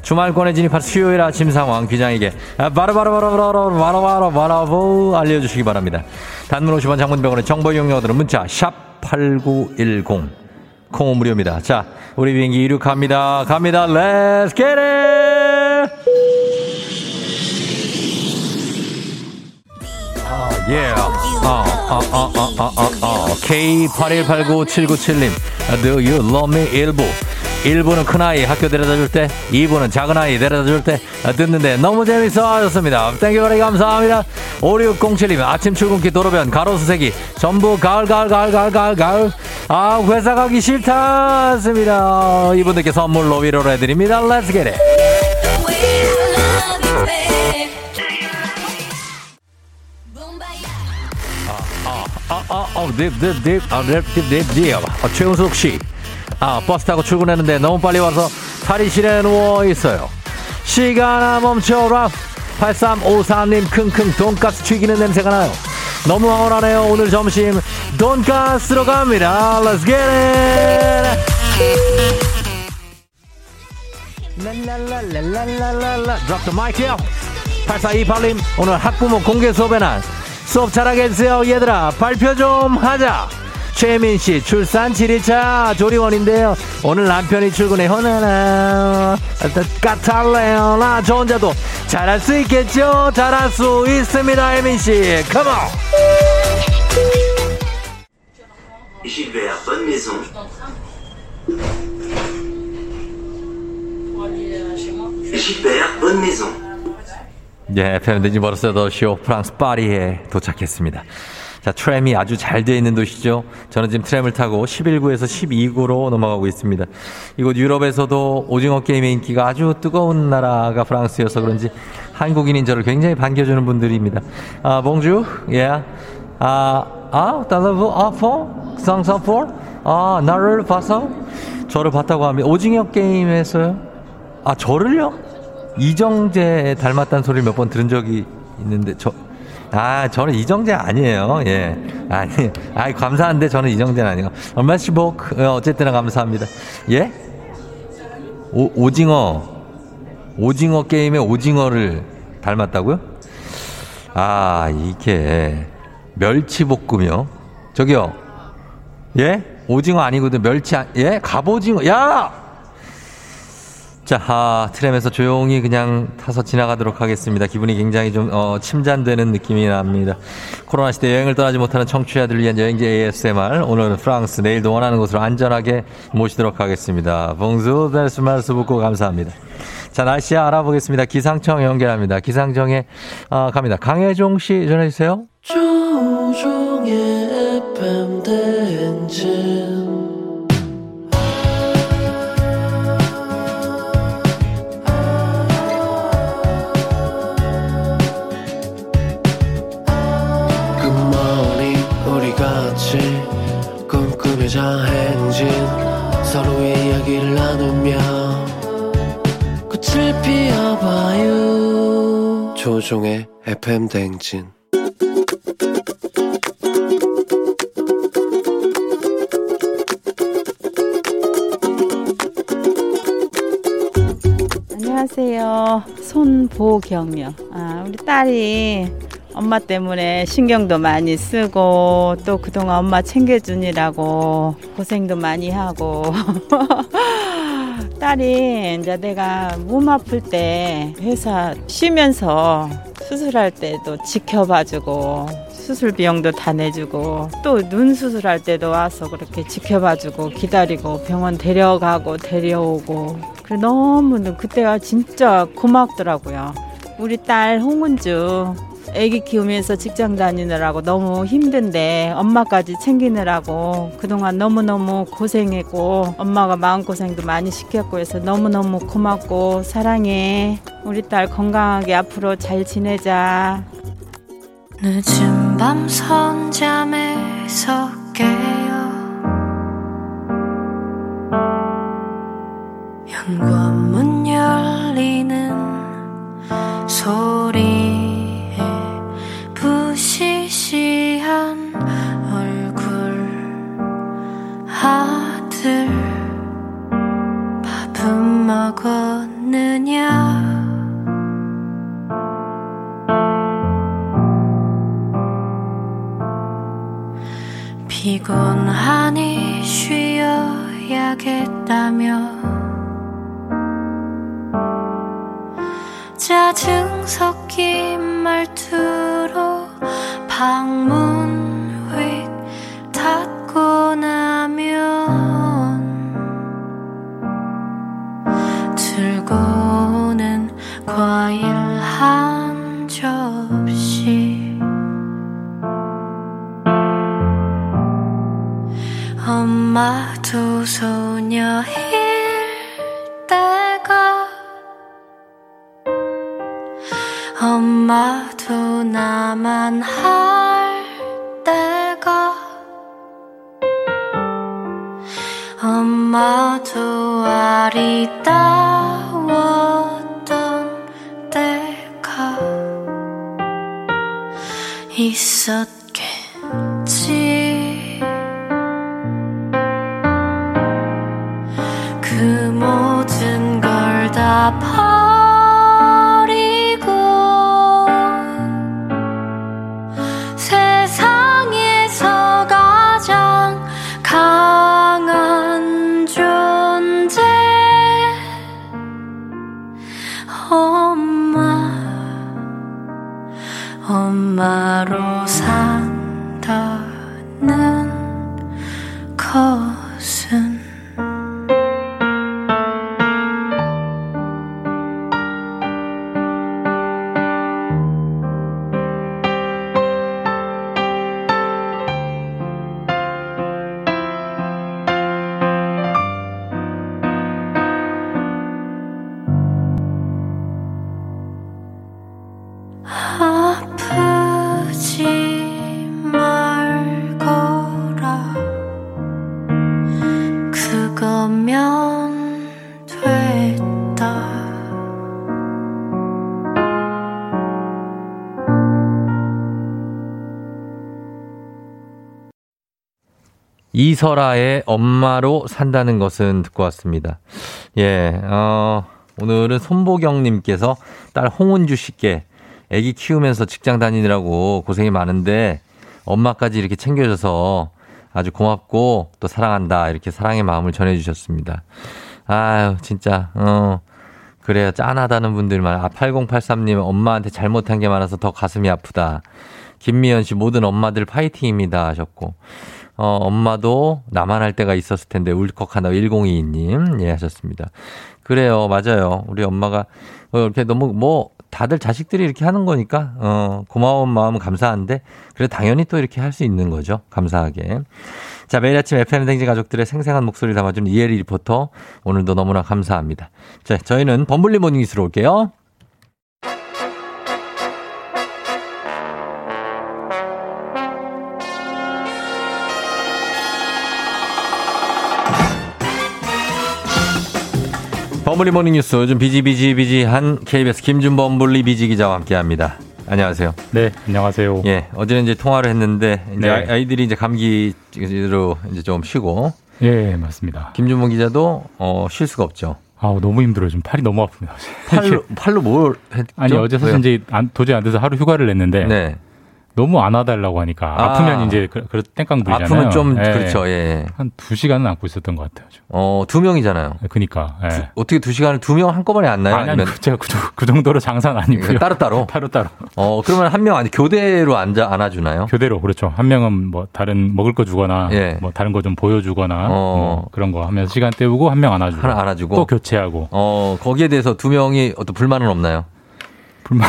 주말권에 진입한 수요일 아침 상황 기장에게 바로바로바로바로 바로바로 바로바로 알려주시기 바랍니다. 단문 50원 장문병원의 정보 이용료들은 문자 샵 8910 콩은 무료입니다. 자, 우리 비행기 이륙합니다. 갑니다. Let's! 예. 어, 어, 어, 어, 어, 어, 어. K81897977님. Do you love me? 1부. 1부는 큰아이 학교 데려다 줄 때, 2부는 작은아이 데려다 줄 때 듣는데 너무 재밌어 하셨습니다. very 감사합니다. 5607님 아침 출근길 도로변 가로수 색이 전부 가을 가을 가을 가을 가을 가을 아 회사 가기 싫다 습니다 이분들께 선물로 위로를 해드립니다. Let's get it. 어, 립, 립, 립, 아, 립, 립, 립, 립. 아, 최은숙 씨. 아, 버스 타고 출근했는데 너무 빨리 와서 탈의실에 누워 있어요. 시간아 멈춰라. 8354님 킁킁 돈가스 튀기는 냄새가 나요. 너무 황홀하네요. 오늘 점심 돈가스로 갑니다. Let's get it. 랄랄랄랄랄랄라 Drop the mic요 8428님 오늘 학부모 공개 수업의 날 수업 해주세요 얘들아. 발표 좀 하자. 최민 씨 출산 7일차 조리원인데요. 오늘 남편이 출근해 허나나. 까탈래요. 나 저 혼자도 잘할 수 있겠죠? 잘할 수 있습니다 혜민 씨. 컴온 Gilbert, bonne maison. Gilbert, bonne maison. 예, 페르데지 버스더쇼 프랑스 파리에 도착했습니다. 자, 트램이 아주 잘 되어 있는 도시죠. 저는 지금 트램을 타고 11구에서 12구로 넘어가고 있습니다. 이곳 유럽에서도 오징어 게임의 인기가 아주 뜨거운 나라가 프랑스여서 그런지 한국인인 저를 굉장히 반겨주는 분들입니다. 아, 봉주, 예. 아, 아, 달러브, 아, 포? 상사 포? 아, 나를 봐서? 저를 봤다고 하면, 오징어 게임에서요? 아, 저를요? 이정재 닮았다는 소리를 몇 번 들은 적이 있는데, 저, 아, 저는 이정재 아니에요. 예. 아니, 아이, 감사한데 저는 이정재는 아니고. 얼마씩 뭐, 그, 어, 어쨌든 감사합니다. 예? 오, 오징어. 오징어 게임에 오징어를 닮았다고요? 아, 이게, 멸치볶음이요? 저기요. 예? 오징어 아니거든. 멸치, 아, 예? 갑오징어. 야! 자, 아, 트램에서 조용히 그냥 타서 지나가도록 하겠습니다. 기분이 굉장히 좀, 어, 침잔되는 느낌이 납니다. 코로나 시대 여행을 떠나지 못하는 청취자들을 위한 여행지 ASMR. 오늘은 프랑스, 내일도 원하는 곳으로 안전하게 모시도록 하겠습니다. 봉수, 말스 붙고 감사합니다. 자, 날씨 알아보겠습니다. 기상청 연결합니다. 기상청에, 아, 갑니다. 강혜종 씨 전해주세요. 조종의 FM 대행진 꿈꾸며자 행진 서로의 이야기를 나누며 꽃을 피워봐요 조종의 FM 대행진 안녕하세요. 손보경이요. 아, 우리 딸이 엄마 때문에 신경도 많이 쓰고 또 그동안 엄마 챙겨주느라고 고생도 많이 하고. 딸이 이제 내가 몸 아플 때 회사 쉬면서 수술할 때도 지켜봐주고 수술 비용도 다 내주고 또 눈 수술할 때도 와서 그렇게 지켜봐주고 기다리고 병원 데려가고 데려오고. 그래 너무 그때가 진짜 고맙더라고요. 우리 딸 홍은주 아기 키우면서 직장 다니느라고 너무 힘든데 엄마까지 챙기느라고 그동안 너무너무 고생했고 엄마가 마음고생도 많이 시켰고 해서 너무너무 고맙고 사랑해. 우리 딸 건강하게 앞으로 잘 지내자. 늦은 밤 선잠에서 깨어 현관문 열리는 소리 에 이설아의 엄마로 산다는 것은 듣고 왔습니다. 예, 어, 오늘은 손보경님께서 딸 홍은주 씨께 아기 키우면서 직장 다니느라고 고생이 많은데 엄마까지 이렇게 챙겨줘서 아주 고맙고 또 사랑한다. 이렇게 사랑의 마음을 전해주셨습니다. 아유, 진짜, 어, 그래요. 짠하다는 분들만. 아, 8083님, 엄마한테 잘못한 게 많아서 더 가슴이 아프다. 김미연 씨, 모든 엄마들 파이팅입니다. 하셨고. 어, 엄마도 나만 할 때가 있었을 텐데, 울컥하다 1022님, 예, 하셨습니다. 그래요. 맞아요. 우리 엄마가, 어, 이렇게 너무, 뭐, 다들 자식들이 이렇게 하는 거니까, 어, 고마운 마음은 감사한데, 그래 당연히 또 이렇게 할 수 있는 거죠. 감사하게. 자, 매일 아침 FM 댕지 가족들의 생생한 목소리 담아주는 이혜리 리포터. 오늘도 너무나 감사합니다. 자, 저희는 범블리 모닝 뉴스로 올게요. 범블리 모닝 뉴스 요즘 busy busy busy한 KBS 김준범 블리 busy 기자와 함께합니다. 안녕하세요. 네, 안녕하세요. 예, 어제는 이제 통화를 했는데 이제 네. 아이들이 이제 감기로 이제 좀 쉬고 예, 맞습니다. 김준범 기자도 어, 쉴 수가 없죠. 아, 너무 힘들어요. 지금 팔이 너무 아픕니다. 팔로 팔로 뭘 했죠? 아니 어제 사실? 이제 안- 도저히 안 돼서 하루 휴가를 냈는데 네. 너무 안아달라고 하니까 아. 아. 프면 이제 그, 그 땡깡 부리잖아요. 아프면 좀 예. 그렇죠. 예. 한 두 시간은 안고 있었던 것 같아요. 지금. 어, 두 명이잖아요. 그니까. 예. 어떻게 두 시간을 두 명 한꺼번에 안 나요? 아니, 아니, 그, 제가 그, 정- 그 정도로 장사는 아니고요. 따로 따로. 따로 따로. 어, 그러면 한 명 아니 교대로 앉아 안아 주나요? 교대로 그렇죠. 한 명은 뭐 다른 먹을 거 주거나 예. 뭐 다른 거 좀 보여 주거나 어. 뭐 그런 거 하면서 시간 때우고 한 명 안아 주고 하나 안아 주고 또 교체하고 어, 거기에 대해서 두 명이 어떤 불만은 없나요? 불만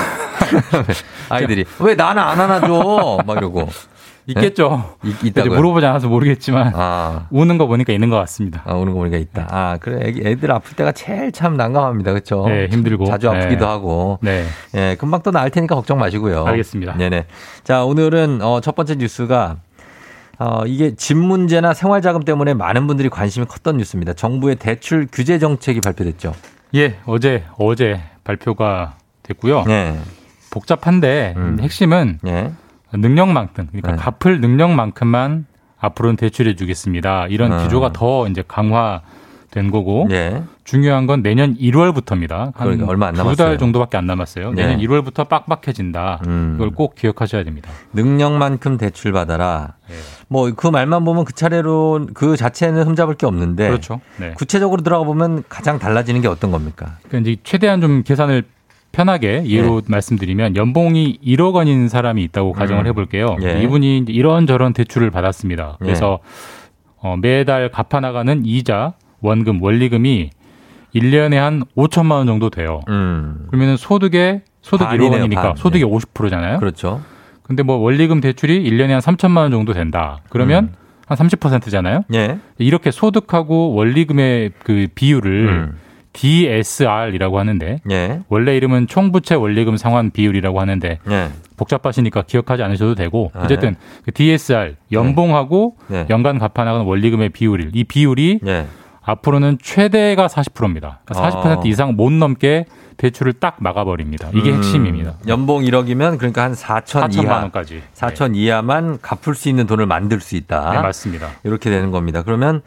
아이들이 왜 나는 안 안아줘? 막 이러고 있겠죠. 네? 있, 이제 있다고요? 물어보지 않아서 모르겠지만 아, 우는 거 보니까 있는 것 같습니다. 아, 오는 거 보니까 있다. 아, 그래. 애기, 애들 아플 때가 제일 참 난감합니다. 그렇죠? 네, 힘들고. 자주 아프기도 네. 하고. 네. 예, 금방 또 나을 테니까 걱정 마시고요. 알겠습니다. 네네. 자, 오늘은 어, 첫 번째 뉴스가 어, 이게 집 문제나 생활자금 때문에 많은 분들이 관심이 컸던 뉴스입니다. 정부의 대출 규제 정책이 발표됐죠. 예, 어제 어제 발표가 됐고요. 네. 복잡한데 음. 핵심은 예. 능력만큼 그러니까 네. 갚을 능력만큼만 앞으로는 대출해 주겠습니다. 이런 음. 기조가 더 이제 강화된 거고 예. 중요한 건 내년 1월부터입니다. 그러니까 얼마 안두 남았어요. 달 정도밖에 안 남았어요. 네. 내년 1월부터 빡빡해진다. 음. 이걸 꼭 기억하셔야 됩니다. 능력만큼 대출 받아라. 네. 뭐그 말만 보면 그 차례로 그 자체는 흠잡을 게 없는데 그렇죠. 네. 구체적으로 들어가 보면 가장 달라지는 게 어떤 겁니까? 그러니까 이제 최대한 좀 계산을 편하게 이해로 말씀드리면 연봉이 1억 원인 사람이 있다고 가정을 네. 음. 해볼게요. 예. 이분이 이런저런 대출을 받았습니다. 그래서 어, 매달 갚아나가는 이자, 원금, 원리금이 1년에 한 5천만 원 정도 돼요. 음. 그러면 소득의 소득 반이네요, 1억 원이니까 네. 50%잖아요. 그렇죠. 근데 뭐 원리금 대출이 1년에 한 3천만 원 정도 된다. 그러면 한 30%잖아요. 예. 이렇게 소득하고 원리금의 그 비율을 음. DSR이라고 하는데 예. 원래 이름은 총부채 원리금 상환 비율이라고 하는데 예. 복잡하시니까 기억하지 않으셔도 되고 아, 어쨌든 그 DSR 연봉하고 네. 연간 갚아나가는 원리금의 비율 이 비율이 예. 앞으로는 최대가 40%입니다. 그러니까 40% 어. 이상 못 넘게 대출을 딱 막아버립니다. 이게 음, 핵심입니다. 연봉 1억이면 그러니까 한 4천 4천만 이하. 원까지. 4천 이하만 갚을 수 있는 돈을 만들 수 있다. 네, 맞습니다. 이렇게 되는 겁니다. 그러면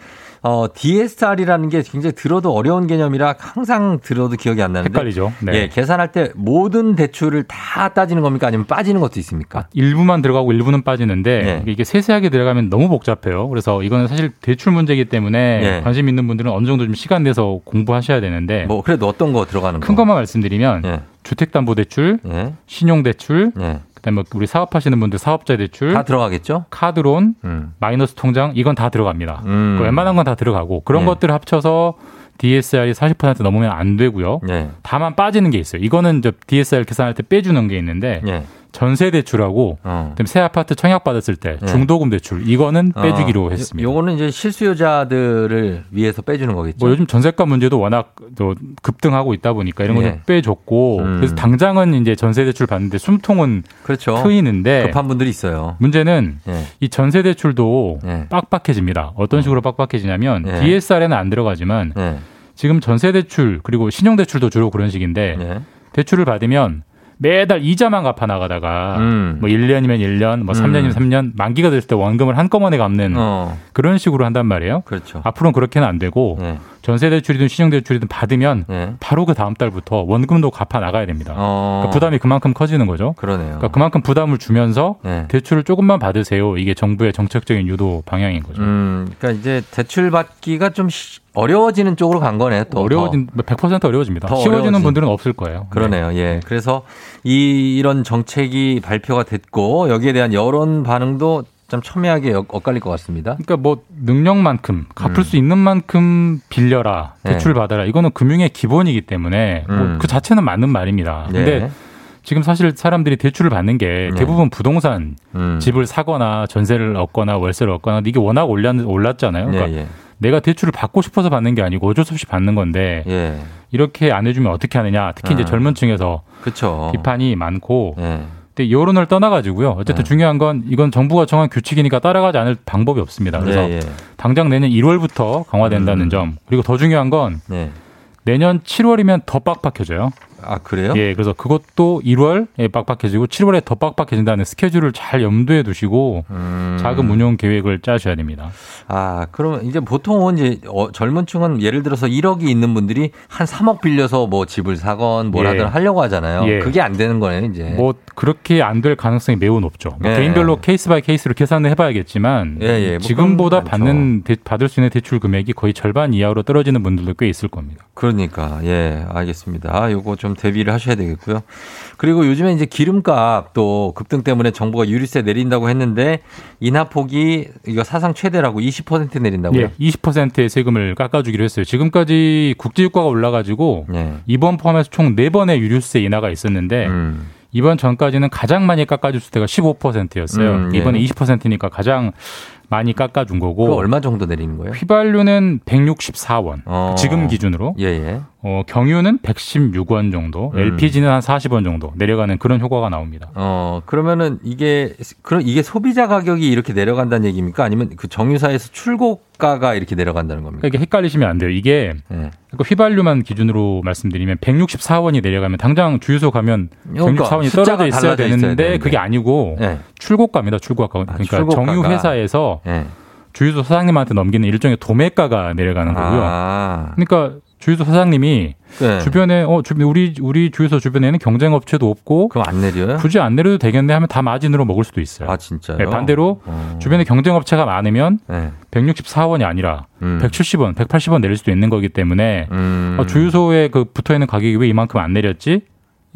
어, DSR이라는 게 굉장히 들어도 어려운 개념이라 항상 들어도 기억이 안 나는데 헷갈리죠. 네. 예, 계산할 때 모든 대출을 다 따지는 겁니까? 아니면 빠지는 것도 있습니까? 일부만 들어가고 일부는 빠지는데 네. 이게 세세하게 들어가면 너무 복잡해요. 그래서 이거는 사실 대출 문제이기 때문에 네. 관심 있는 분들은 어느 정도 좀 시간 내서 공부하셔야 되는데 뭐 그래도 어떤 거 들어가는 거? 큰 것만 말씀드리면 예. 주택담보대출, 예. 신용대출, 예. 그다음에 우리 사업하시는 분들 사업자 대출, 다 들어가겠죠? 카드론, 음. 마이너스 통장 이건 다 들어갑니다. 음. 그 웬만한 건 다 들어가고 그런 네. 것들을 합쳐서 DSR이 40% 넘으면 안 되고요. 예. 다만 빠지는 게 있어요. 이거는 저 DSR 계산할 때 빼주는 게 있는데 예. 전세 대출하고 어. 그다음에 새 아파트 청약 받았을 때 네. 중도금 대출 이거는 빼주기로 어, 했습니다. 요거는 이제 실수요자들을 위해서 빼주는 거겠죠. 뭐 요즘 전세가 문제도 워낙 또 급등하고 있다 보니까 이런 거좀 예. 빼줬고 음. 그래서 당장은 이제 전세 대출 받는데 숨통은 그렇죠. 트이는데 급한 분들이 있어요. 문제는 예. 이 전세 대출도 예. 빡빡해집니다. 어떤 식으로 빡빡해지냐면 예. DSR에는 안 들어가지만 예. 지금 전세 대출 그리고 신용 대출도 주로 그런 식인데 예. 대출을 받으면 매달 이자만 갚아 나가다가 음. 뭐 1년이면 1년, 뭐 3년이면 3년 만기가 됐을 때 원금을 한꺼번에 갚는 어. 그런 식으로 한단 말이에요. 그렇죠. 앞으로는 그렇게는 안 되고 네. 전세 대출이든 신용 대출이든 받으면 네. 바로 그 다음 달부터 원금도 갚아 나가야 됩니다. 어. 그러니까 부담이 그만큼 커지는 거죠. 그러네요. 그러니까 그만큼 부담을 주면서 네. 대출을 조금만 받으세요. 이게 정부의 정책적인 유도 방향인 거죠. 음, 그러니까 이제 대출 받기가 좀 시- 어려워지는 쪽으로 간 거네요. 또 어려워진 100% 어려워집니다. 더 쉬워지는 어려워진. 분들은 없을 거예요. 그러네요. 예. 그래서 이 이런 정책이 발표가 됐고 여기에 대한 여론 반응도 좀 첨예하게 엇- 엇갈릴 것 같습니다. 그러니까 뭐 능력만큼 갚을 수 있는 만큼 빌려라 음. 네. 대출 받아라 이거는 금융의 기본이기 때문에 뭐 음. 그 자체는 맞는 말입니다. 네. 근데 지금 사실 사람들이 대출을 받는 게 네. 대부분 부동산 음. 집을 사거나 전세를 얻거나 월세를 얻거나 이게 워낙 올랐, 올랐잖아요. 그러니까 예, 예. 내가 대출을 받고 싶어서 받는 게 아니고 어쩔 수 없이 받는 건데 예. 이렇게 안 해주면 어떻게 하느냐. 특히 이제 음. 젊은 층에서 그렇죠. 비판이 많고 예. 근데 여론을 떠나가지고요. 어쨌든 네. 중요한 건 이건 정부가 정한 규칙이니까 따라가지 않을 방법이 없습니다. 그래서 예, 예. 당장 내년 1월부터 강화된다는 음. 점 그리고 더 중요한 건 예. 내년 7월이면 더 빡빡해져요. 아, 그래요? 예, 그래서 그것도 1월에 빡빡해지고 7월에 더 빡빡해진다는 스케줄을 잘 염두에 두시고 음. 자금 운용 계획을 짜셔야 됩니다. 아, 그러면 이제 보통은 이제 어, 젊은 층은 예를 들어서 1억이 있는 분들이 한 3억 빌려서 뭐 집을 사건 뭘 예. 하든 하려고 하잖아요. 예. 그게 안 되는 거네요, 이제. 뭐 그렇게 안 될 가능성이 매우 높죠. 뭐 예. 개인별로 case by case로 계산을 해봐야겠지만 예, 예. 뭐 지금보다 받는 대- 받을 수 있는 대출 금액이 거의 절반 이하로 떨어지는 분들도 꽤 있을 겁니다. 그러니까 예 알겠습니다. 아, 요거 좀 대비를 하셔야 되겠고요. 그리고 요즘에 이제 기름값도 급등 때문에 정부가 유류세 내린다고 했는데 인하폭이 이거 사상 최대라고 20% 내린다고요? 예, 20%의 세금을 깎아주기로 했어요. 지금까지 국제유가가 올라가지고 예. 이번 포함해서 총 4번의 유류세 인하가 있었는데 음. 이번 전까지는 가장 많이 깎아줄 때가 15%였어요. 음, 예. 이번에 20%니까 가장 많이 깎아준 거고 얼마 정도 내리는 거예요? 휘발유는 164원 어. 지금 기준으로 예, 예. 어, 경유는 116원 정도, 음. LPG는 한 40원 정도 내려가는 그런 효과가 나옵니다. 어, 그러면은 이게, 그럼 이게 소비자 가격이 이렇게 내려간다는 얘기입니까? 아니면 그 정유사에서 출고 가가 이렇게 내려간다는 겁니까? 그러니까 이게 헷갈리시면 안 돼요. 이게 예. 그러니까 휘발유만 기준으로 말씀드리면 164원이 내려가면 당장 주유소 가면 그러니까 164원이 숫자가 떨어져 있어야 있어야 되는데 되는데. 그게 아니고 예. 출고가입니다. 출고가. 그러니까 출고가가. 정유 회사에서 예. 주유소 사장님한테 넘기는 일종의 도매가가 내려가는 거고요. 아. 그러니까 주유소 사장님이 네. 주변에 어 주변 우리 우리 주유소 주변에는 경쟁 업체도 없고 그럼 안 내려요? 굳이 안 내려도 되겠네 하면 다 마진으로 먹을 수도 있어요. 아, 진짜요? 네, 반대로 어. 주변에 경쟁 업체가 많으면 네. 164원이 아니라 음. 170원, 180원 내릴 수도 있는 거기 때문에 음. 아, 주유소에 그 붙어 있는 가격이 왜 이만큼 안 내렸지?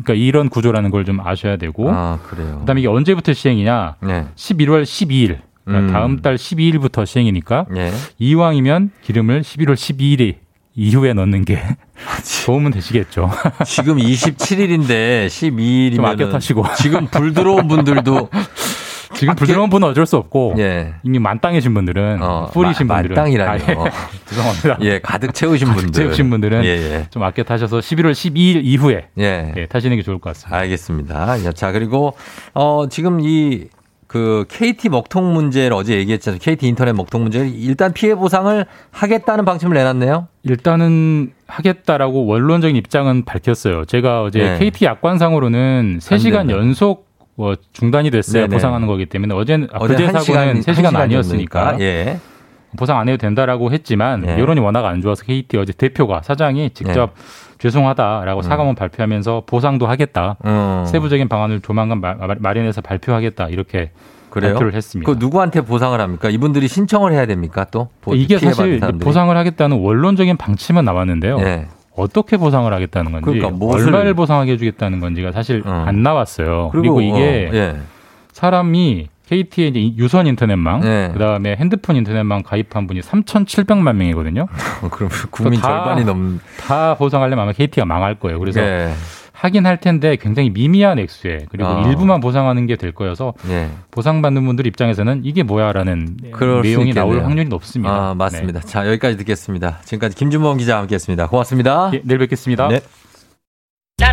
그러니까 이런 구조라는 걸 좀 아셔야 되고 아, 그래요. 그다음에 이게 언제부터 시행이냐? 네. 11월 12일. 그러니까 음. 다음 달 12일부터 시행이니까 예. 이왕이면 기름을 11월 12일 이후에 넣는 게 도움은 되시겠죠. 지금 27일인데 12일이면 좀 아껴 타시고. 지금 불 들어온 분들도 지금 부드러운 분은 어쩔 수 없고 예. 이미 만땅이신 분들은 어, 뿌리신 마- 분들은 만땅이라뇨. 아, 예. 죄송합니다. 예, 가득 채우신 분들. 채우신 분들은 예, 예. 좀 아껴 타셔서 11월 12일 이후에 예. 예, 타시는 게 좋을 것 같습니다. 알겠습니다. 야, 자, 그리고 어 지금 이 그 KT 먹통 문제를 어제 얘기했잖아요. KT 인터넷 먹통 문제 일단 피해 보상을 하겠다는 방침을 내놨네요. 일단은 하겠다라고 원론적인 입장은 밝혔어요. 제가 어제 네. KT 약관상으로는 3시간 된다. 연속 뭐 중단이 됐어야 네네. 보상하는 거기 때문에 어제는 아, 어제 그제 한 사고는 시간, 3시간 한 아니었으니까 정도니까. 예. 보상 안 해도 된다라고 했지만 네. 여론이 워낙 안 좋아서 KT 어제 대표가 사장이 직접 죄송하다라고 사과문 발표하면서 보상도 하겠다. 음. 세부적인 방안을 조만간 마, 마련해서 발표하겠다. 이렇게 그래요? 발표를 했습니다. 그 누구한테 보상을 합니까? 이분들이 신청을 해야 됩니까? 또 보- 이게 사실? 보상을 하겠다는 원론적인 방침은 나왔는데요. 예. 어떻게 보상을 하겠다는 건지 그러니까 무엇을- 얼마를 보상하게 해주겠다는 건지가 사실 어. 안 나왔어요. 그리고, 그리고, 이게 어, 예. 사람이 KT의 이제 유선 인터넷망, 네. 그다음에 핸드폰 인터넷망 가입한 분이 3,700만 명이거든요. 어, 그럼 국민 다- 절반이 넘. 다 보상하려면 아마 KT가 망할 거예요. 그래서 예. 하긴 할 텐데 굉장히 미미한 액수에 그리고 아. 일부만 보상하는 게 될 거여서 예. 보상받는 분들 입장에서는 이게 뭐야라는 수 내용이 나올. 확률이 높습니다. 아, 맞습니다. 자, 여기까지 듣겠습니다. 지금까지 김준범 기자와 함께 했습니다. 고맙습니다. 네. 예, 내일 뵙겠습니다. 네.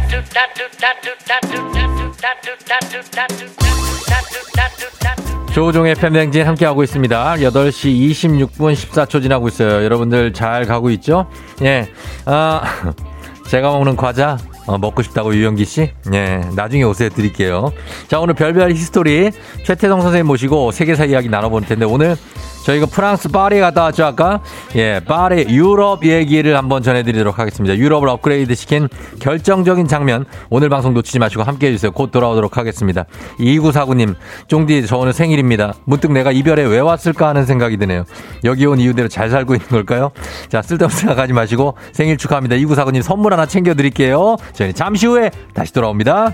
조종의 팬댕진 함께하고 있습니다. 8시 26분 14초 지나고 있어요. 여러분들 잘 가고 있죠? 예. 아, 제가 먹는 과자 어, 먹고 싶다고 유영기 씨? 예, 나중에 오세요 드릴게요. 자, 오늘 별별 히스토리 최태성 선생님 모시고 세계사 이야기 나눠볼 텐데 오늘 저희가 프랑스 파리에 갔다 왔죠 아까? 예 파리 유럽 얘기를 한번 전해드리도록 하겠습니다. 유럽을 업그레이드 시킨 결정적인 장면. 오늘 방송 놓치지 마시고 함께 해주세요. 곧 돌아오도록 하겠습니다. 2949님 쫑디 저 오늘 생일입니다. 문득 내가 이 별에 왜 왔을까 하는 생각이 드네요. 여기 온 이유대로 잘 살고 있는 걸까요? 자 쓸데없는 생각하지 마시고 생일 축하합니다. 2949님 선물 하나 챙겨드릴게요. 저희는 잠시 후에 다시 돌아옵니다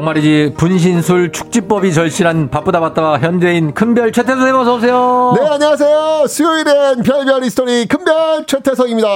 정말이지 분신술 축지법이 절실한 바쁘다 바쁘다 현대인 큰별 최태성 선생님 어서 오세요. 네, 안녕하세요. 수요일엔 별별 히스토리 큰별 최태성입니다.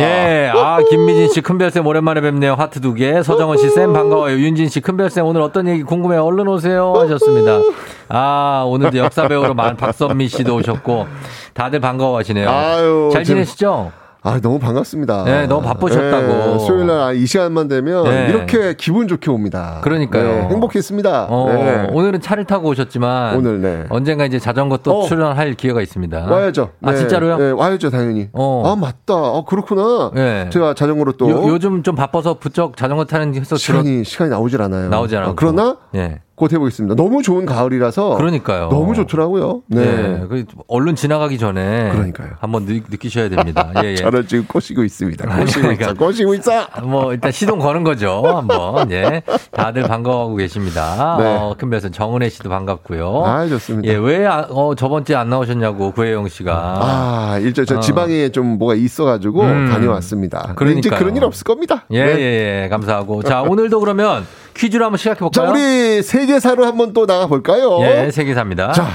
예, 아 김미진 씨 큰별 쌤 오랜만에 뵙네요. 하트 두 개. 서정원 씨 쌤 반가워요. 윤진 씨 큰별 쌤 오늘 어떤 얘기 궁금해요. 얼른 오세요 하셨습니다. 아 오늘도 역사 배우러 온 박선미 씨도 오셨고 다들 반가워하시네요. 아유, 잘 지내시죠? 아, 너무 반갑습니다. 네, 너무 바쁘셨다고. 네, 수요일 날 이 시간만 되면 네. 이렇게 기분 좋게 옵니다. 그러니까요. 네, 행복했습니다. 어, 네. 오늘은 차를 타고 오셨지만 오늘, 네. 언젠가 이제 자전거 또 어. 출연할 기회가 있습니다. 와야죠. 아 네, 진짜로요? 네, 와야죠, 당연히. 어. 아, 맞다. 아, 그렇구나. 네. 제가 자전거로 또 요, 요즘 좀 바빠서 부쩍 자전거 타는 해서 시간이 시간이 나오질 않아요. 나오지. 아, 그러나 예. 곧 해보겠습니다. 너무 좋은 가을이라서 그러니까요. 너무 좋더라고요. 네. 네. 그 얼른 지나가기 전에 그러니까요. 한번 느, 느끼셔야 됩니다. 예, 예. 저를 지금 꼬시고 있습니다. 꼬시고 그러니까. 있어. 꼬시고 있어. 뭐 일단 시동 거는 거죠. 한번 예. 다들 반가워하고 계십니다. 네. 어, 큰별선 정은혜 씨도 반갑고요. 아, 좋습니다. 예, 왜 아, 어, 저번 주에 안 나오셨냐고 구혜영 씨가. 아, 일절 저 어. 지방에 좀 뭐가 있어가지고 음. 다녀왔습니다. 그러니까요. 이제 그런 일 없을 겁니다. 예, 네. 예, 예. 감사하고. 자, 오늘도 그러면 퀴즈로 한번 시작해 볼까요? 자, 우리 세계사로 한번 또 나가 볼까요? 예, 세계사입니다. 자,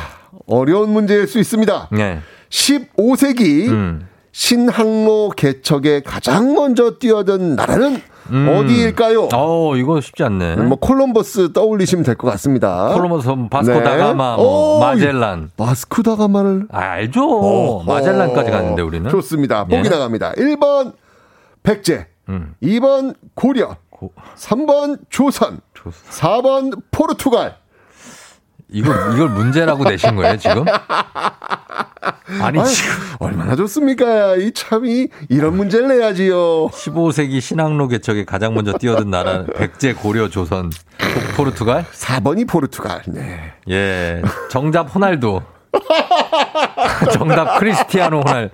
어려운 문제일 수 있습니다. 예. 15세기 음. 신항로 개척에 가장 먼저 뛰어든 나라는 음. 어디일까요? 어, 이거 쉽지 않네. 뭐 콜럼버스 떠올리시면 될 것 같습니다. 콜럼버스, 바스코 네. 다가마, 뭐, 오, 마젤란. 바스코 다가마를 아, 알죠. 어허. 마젤란까지 갔는데 우리는. 좋습니다. 보기 예. 나갑니다. 1번 백제, 음. 2번 고려, 고- 3번 조선, 4번 포르투갈. 이걸 이걸 문제라고 내신 거예요 지금? 아니 아유, 지금 얼마나 좋습니까? 이참에 이런 문제를 내야지요. 15세기 신항로 개척에 가장 먼저 뛰어든 나라 백제 고려 조선 포- 포르투갈? 4번이 포르투갈. 네. 예 정답 호날두 정답 크리스티아노 호날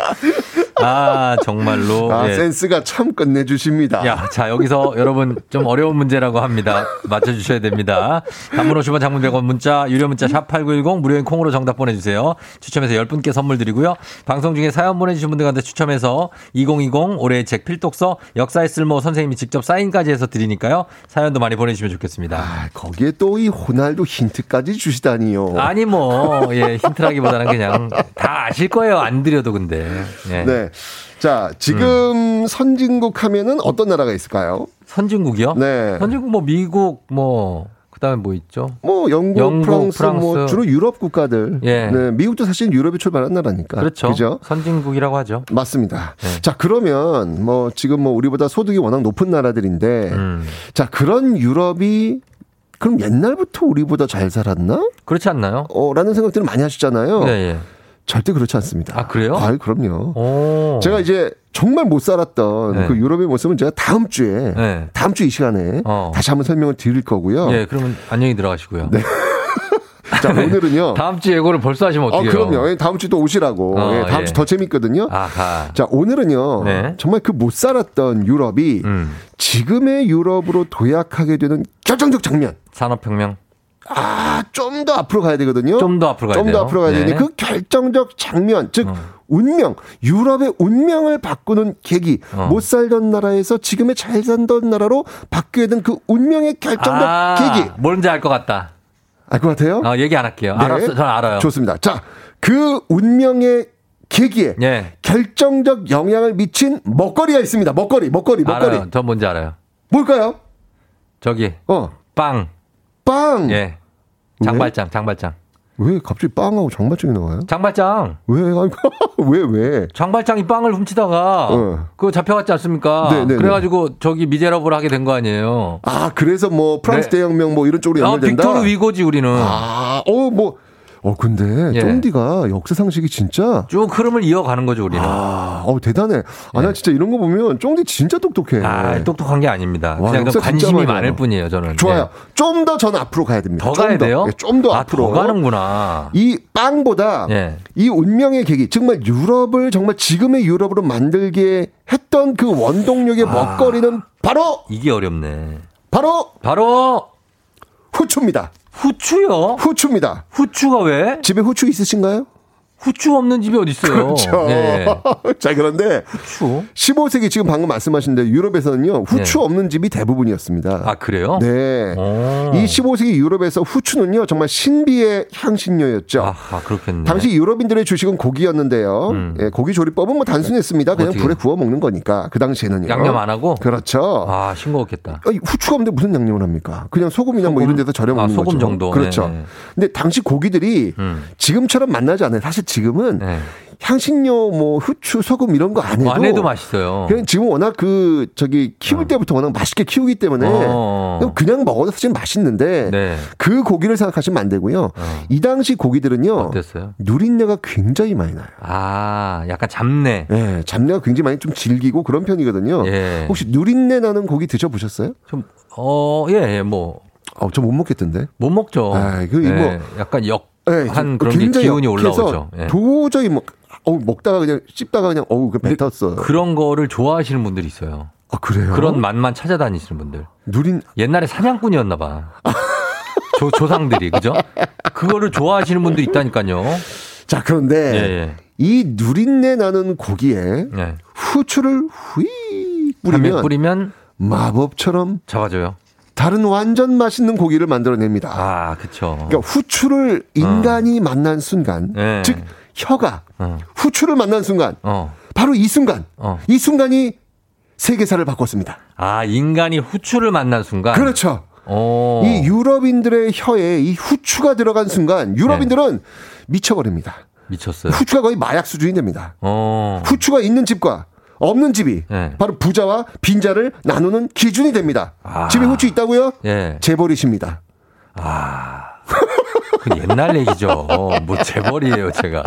아 정말로 아, 예. 센스가 참 끝내주십니다. 야, 자, 여기서 여러분 좀 어려운 문제라고 합니다. 맞춰주셔야 됩니다. 단문 50원 장문 100원 문자, 유료 문자 샵 8910 무료인 콩으로 정답 보내주세요. 추첨해서 10분께 선물 드리고요. 방송 중에 사연 보내주신 분들 가운데 추첨해서 2020 올해의 책 필독서 역사의 쓸모 선생님이 직접 사인까지 해서 드리니까요. 사연도 많이 보내주시면 좋겠습니다. 아, 거기에 또 이 호날두 힌트까지 주시다니요. 아니 뭐, 예, 힌트라기보다는 그냥 다 아실 거예요. 안 드려도 근데. 예. 네. 자, 지금 선진국 하면은 어떤 나라가 있을까요? 선진국이요? 네. 선진국 뭐 미국 뭐 그다음에 뭐 있죠? 뭐 영국, 영국, 프랑스, 뭐 프랑스. 주로 유럽 국가들. 예. 네, 미국도 사실 유럽이 출발한 나라니까. 그렇죠. 그죠? 선진국이라고 하죠. 맞습니다. 네. 자, 그러면 뭐 지금 뭐 우리보다 소득이 워낙 높은 나라들인데 음. 자, 그런 유럽이 그럼 옛날부터 우리보다 잘 살았나? 그렇지 않나요? 어, 라는 생각들을 많이 하시잖아요. 예, 예. 절대 그렇지 않습니다. 아, 그래요? 아, 그럼요. 오. 제가 이제 정말 못 살았던 네. 그 유럽의 모습은 제가 다음 주에 네. 다음 주 이 시간에 어. 다시 한번 설명을 드릴 거고요. 예, 그러면 안녕히 들어가시고요. 네. 자, 오늘은요. 다음 주 예고를 벌써 하시면 어, 어떡해요? 그럼요. 다음 주 또 오시라고. 어, 예, 다음 예. 주더 재밌거든요. 아하. 자, 오늘은요. 네. 정말 그 못 살았던 유럽이 음. 지금의 유럽으로 도약하게 되는 결정적 장면. 산업혁명. 아, 좀 더 앞으로 가야 되거든요. 좀 더 앞으로 가야 좀 돼요. 더 앞으로 가야 네. 되는 그 결정적 장면, 즉 어. 운명, 유럽의 운명을 바꾸는 계기. 어. 못 살던 나라에서 지금의 잘 살던 나라로 바뀌게 된 그 운명의 결정적 아, 계기. 뭔지 알 것 같다. 알 것 같아요? 어, 얘기 안 할게요. 네. 알았어. 전 알아요. 좋습니다. 자, 그 운명의 계기에 예. 결정적 영향을 미친 먹거리가 있습니다. 먹거리, 먹거리, 먹거리. 알아요. 저 뭔지 알아요. 뭘까요? 저기 어, 빵. 빵. 예. 장발장, 장발장. 왜 갑자기 빵하고 장발장이 나와요? 장발장. 왜? 왜 왜? 장발장이 빵을 훔치다가 어. 그거 잡혀갔지 않습니까? 네, 네, 네. 그래가지고 저기 미제러블 하게 된 거 아니에요. 아 그래서 뭐 프랑스 네. 대혁명 뭐 이런 쪽으로 아, 연결된다. 빅토르 위고지 우리는. 아, 어, 뭐, 어, 근데, 예. 쫑디가 역사 상식이 진짜. 쭉 흐름을 이어가는 거죠 우리는. 아, 어, 대단해. 아, 나 진짜 이런 거 보면 쫑디 진짜 똑똑해. 예. 아, 똑똑한 게 아닙니다. 와, 그냥 관심이 많을. 뿐이에요 저는. 좋아요. 예. 좀더전 앞으로 가야 됩니다. 더좀 가야 돼요? 좀더 아, 앞으로. 더 가는구나. 이 빵보다 예. 이 운명의 계기, 정말 유럽을 정말 지금의 유럽으로 만들게 했던 그 원동력의 아. 먹거리는 바로, 이게 어렵네. 바로 바로 후추입니다. 후추요? 후추입니다. 후추가 왜? 집에 후추 있으신가요? 후추 없는 집이 어디 있어요? 그렇죠. 예. 자, 그런데 후추. 15세기 지금 방금 말씀하신 대로 유럽에서는요, 후추 네. 없는 집이 대부분이었습니다. 아 그래요? 네. 오. 이 15세기 유럽에서 후추는요, 정말 신비의 향신료였죠. 아 그렇겠네. 당시 유럽인들의 주식은 고기였는데요. 음. 예, 고기 조리법은 뭐 단순했습니다. 그냥 어떻게? 불에 구워 먹는 거니까 그 당시에는요. 양념 안 하고? 그렇죠. 아 싱거웠겠다. 아니, 후추가 없는데 무슨 양념을 합니까? 그냥 소금이나 뭐 소금? 이런 데서 절여 아, 먹는 소금 거죠. 정도. 그렇죠. 네. 근데 당시 고기들이 음. 지금처럼 만나지 않아요. 사실 지금은 네. 향신료, 뭐 후추, 소금 이런 거 안 해도 뭐안 해도 맛있어요. 그냥 지금 워낙 그 저기 키울 때부터 워낙 맛있게 키우기 때문에 어. 그냥 그냥 먹어도 사실 맛있는데 네. 그 고기를 생각하시면 안 되고요. 이 당시 고기들은요 어땠어요? 누린내가 굉장히 많이 나요. 아 약간 잡내. 네, 잡내가 굉장히 많이 좀 질기고 그런 편이거든요. 예. 혹시 누린내 나는 고기 드셔보셨어요? 좀 어 예 예, 뭐. 어, 저 못 먹겠던데. 못 먹죠. 아, 그 예, 뭐- 약간 역 한 네, 그런 게 기운이 올라오죠. 예. 도저히 뭐 어, 먹다가 그냥 씹다가 그냥 어우 그 뱉었어. 그런 거를 좋아하시는 분들이 있어요. 아 그래요? 그런 맛만 찾아다니시는 분들. 누린 옛날에 사냥꾼이었나 봐. 조, 조상들이 그죠? 그거를 좋아하시는 분도 있다니까요. 자 그런데 예, 예. 이 누린내 나는 고기에 예. 후추를 휘 뿌리면 뿌리면 마법처럼 잡아줘요. 다른 완전 맛있는 고기를 만들어냅니다. 아, 그쵸. 그러니까 후추를 인간이 만난 순간, 예. 즉 혀가 어. 후추를 만난 순간, 어. 바로 이 순간, 어. 이 순간이 세계사를 바꿨습니다. 아, 인간이 후추를 만난 순간. 그렇죠. 오. 이 유럽인들의 혀에 이 후추가 들어간 순간 유럽인들은 네. 미쳐버립니다. 미쳤어요. 후추가 거의 마약 수준이 됩니다. 어. 후추가 있는 집과 없는 집이 네. 바로 부자와 빈자를 나누는 기준이 됩니다. 아. 집에 후추 있다고요? 예. 재벌이십니다. 그 옛날 얘기죠. 어, 뭐 재벌이에요, 제가.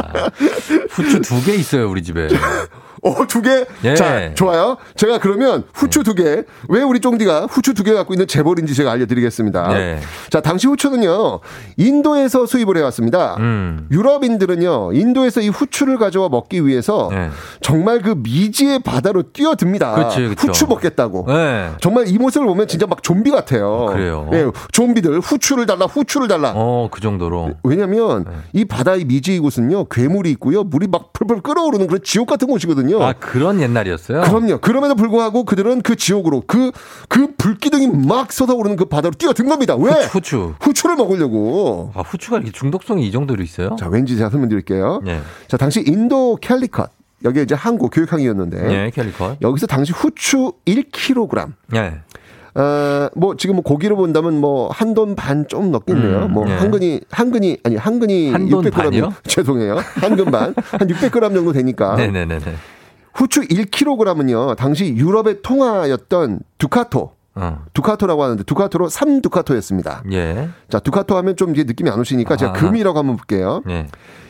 후추 두 개 있어요, 우리 집에. 어, 두 개? 예. 자, 좋아요. 제가 그러면 후추 두 개, 왜 우리 쫑디가 후추 두 개 갖고 있는 재벌인지 제가 알려드리겠습니다. 네. 자, 당시 후추는요, 인도에서 수입을 해왔습니다. 음. 유럽인들은요, 인도에서 이 후추를 가져와 먹기 위해서 네. 정말 그 미지의 바다로 뛰어듭니다. 그치, 그쵸. 후추 먹겠다고. 네. 정말 이 모습을 보면 진짜 막 좀비 같아요. 그래요? 예, 좀비들 후추를 달라, 후추를 달라. 어, 그 정도로. 왜냐면 네. 이 바다의 미지 이곳은요 괴물이 있고요 물이 막 풀풀 끓어오르는 그런 지옥 같은 곳이거든요. 아, 그런 옛날이었어요? 그럼요. 그럼에도 불구하고 그들은 그 지옥으로 그, 그 불기둥이 막 쏟아오르는 그 바다로 뛰어든 겁니다. 왜? 후추. 후추 를 먹으려고. 아, 후추가 이렇게 중독성이 이 정도로 있어요? 자, 왠지 제가 설명드릴게요. 예. 자, 당시 인도 캘리컷. 여기 이제 한국 교육항이었는데. 예, 캘리컷. 여기서 당시 후추 1kg. 예. 어, 뭐 지금 뭐 고기로 본다면 뭐 한 돈 반 좀 넘겠네요. 음, 뭐 예. 한근이 한근이 아니 한근이 한돈 600g 반이요? 죄송해요. 한근 반. 한 600g 정도 되니까. 네네네네. 후추 1kg은요. 당시 유럽의 통화였던 두카토. 어. 두카토라고 하는데 두카토로 3 두카토였습니다. 예. 자, 두카토 하면 좀 이제 느낌이 안 오시니까 제가 아하. 금이라고 한번 볼게요. 예.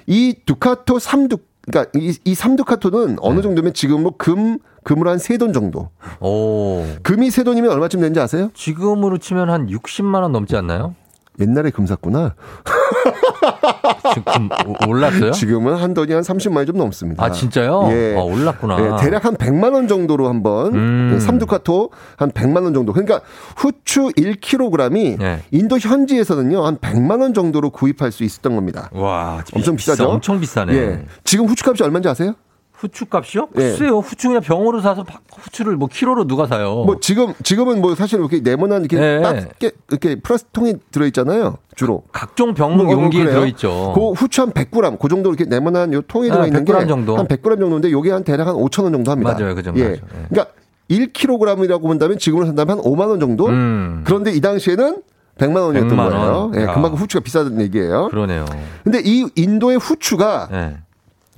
이 두카토 3두 그러니까 이, 이 3두카토는 네. 어느 정도면 지금으로 금 금으로 한 3돈 정도. 오. 금이 3돈이면 얼마쯤 되는지 아세요? 지금으로 치면 한 60만 원 넘지 않나요? 옛날에 금 샀구나. 지금 오- 올랐어요? 지금은 한 돈이 한 30만 원이 좀 넘습니다. 아, 진짜요? 예. 아, 올랐구나. 예, 대략 한 100만 원 정도로 한번 음. 예, 삼두카토 한 100만 원 정도. 그러니까 후추 1kg이 예. 인도 현지에서는요 한 100만 원 정도로 구입할 수 있었던 겁니다. 와, 엄청 비싸, 비싸죠? 엄청 비싸네. 예. 지금 후추값이 얼마인지 아세요? 후추 값이요? 예. 글쎄요. 후추 그냥 병으로 사서 파- 후추를 뭐 키로로 누가 사요? 뭐 지금 지금은 뭐 사실 이렇게 네모난 이렇게 예. 딱게 이렇게 플라스틱 통이 들어 있잖아요. 주로. 각종 병 뭐, 용기에 그래요? 들어 있죠. 그 후추 한 100g, 그 정도 이렇게 네모난 요 통에 아, 들어 있는 게 100g 정도. 한 100g 정도인데 요게 한 대략 한 5천 원 정도 합니다. 맞아요, 그 정도 예. 예. 그러니까 1kg이라고 본다면 지금으로 산다면 한 5만 원 정도. 음. 그런데 이 당시에는 100만 원이었던 100만 원. 거예요. 예, 야. 그만큼 후추가 비싸다는 얘기예요. 그러네요. 근데 이 인도의 후추가 네.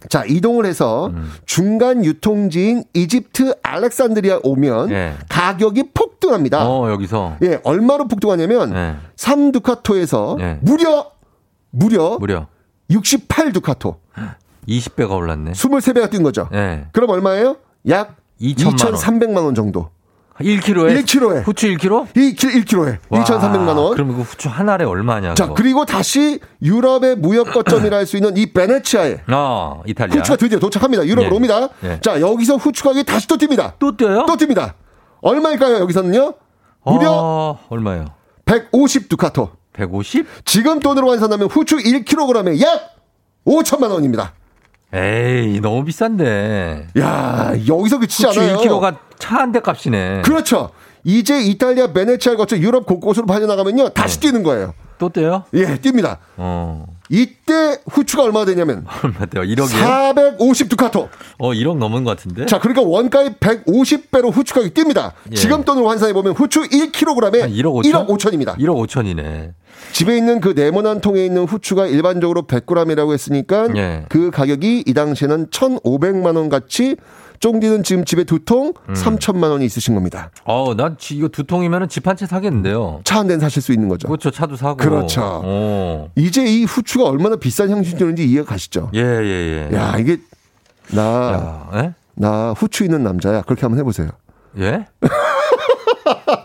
자 이동을 해서 음. 중간 유통지인 이집트 알렉산드리아 오면 예. 가격이 폭등합니다. 어, 여기서. 예, 얼마로 폭등하냐면 네. 3두카토에서 예. 무려 무려 무려 68 두카토. 20배가 올랐네. 23배가 뛴 거죠. 예. 그럼 얼마예요? 약 2천만 원. 2,300만 원 정도. 1kg에? 1kg에. 후추 1kg? 이 1kg에 2,300만 원. 그럼 이거 후추 한 알에 얼마냐? 자, 그거? 그리고 다시 유럽의 무역 거점이라 할 수 있는 이 베네치아에 어, 이탈리아. 후추가 드디어 도착합니다. 유럽으로 예. 옵니다. 예. 자, 여기서 후추 가격이 다시 또 뜁니다. 또 뛰어요? 또 뜁니다. 얼마일까요, 여기서는요? 무려 어, 얼마요? 150 두카토. 150? 지금 돈으로 환산하면 후추 1kg에 약 5천만 원입니다. 에이, 너무 비싼데. 야, 여기서 그치지 않아요. 1kg가 차 한 대 값이네. 그렇죠. 이제 이탈리아 베네치아를 거쳐 유럽 곳곳으로 빠져나가면요. 다시 뛰는 거예요. 또 뛰어요? 예, 뜁니다. 어. 이때 후추가 얼마 되냐면 얼마 돼요? 1억이요? 450 두카토. 어, 1억 넘은 것 같은데? 자, 그러니까 원가의 150배로 후추 가격이 뜁니다. 예. 지금 돈으로 환산해 보면 후추 1kg에 한 1억 5천? 1억 5천입니다. 1억 5천이네. 집에 있는 그 네모난 통에 있는 후추가 일반적으로 100g이라고 했으니까 예. 그 가격이 이 당시에는 1,500만 원 같이 쫑디는 지금 집에 두 통 음. 3천만 원이 있으신 겁니다. 어, 난 지- 이거 두 통이면 집 한 채 사겠는데요. 차 한 대는 사실 수 있는 거죠. 그렇죠. 차도 사고. 그렇죠. 어. 이제 이 후추가 얼마나 비싼 향신료인지 이해가 가시죠? 예, 예, 예. 야, 이게 나, 야, 예? 나 후추 있는 남자야. 그렇게 한번 해보세요. 예?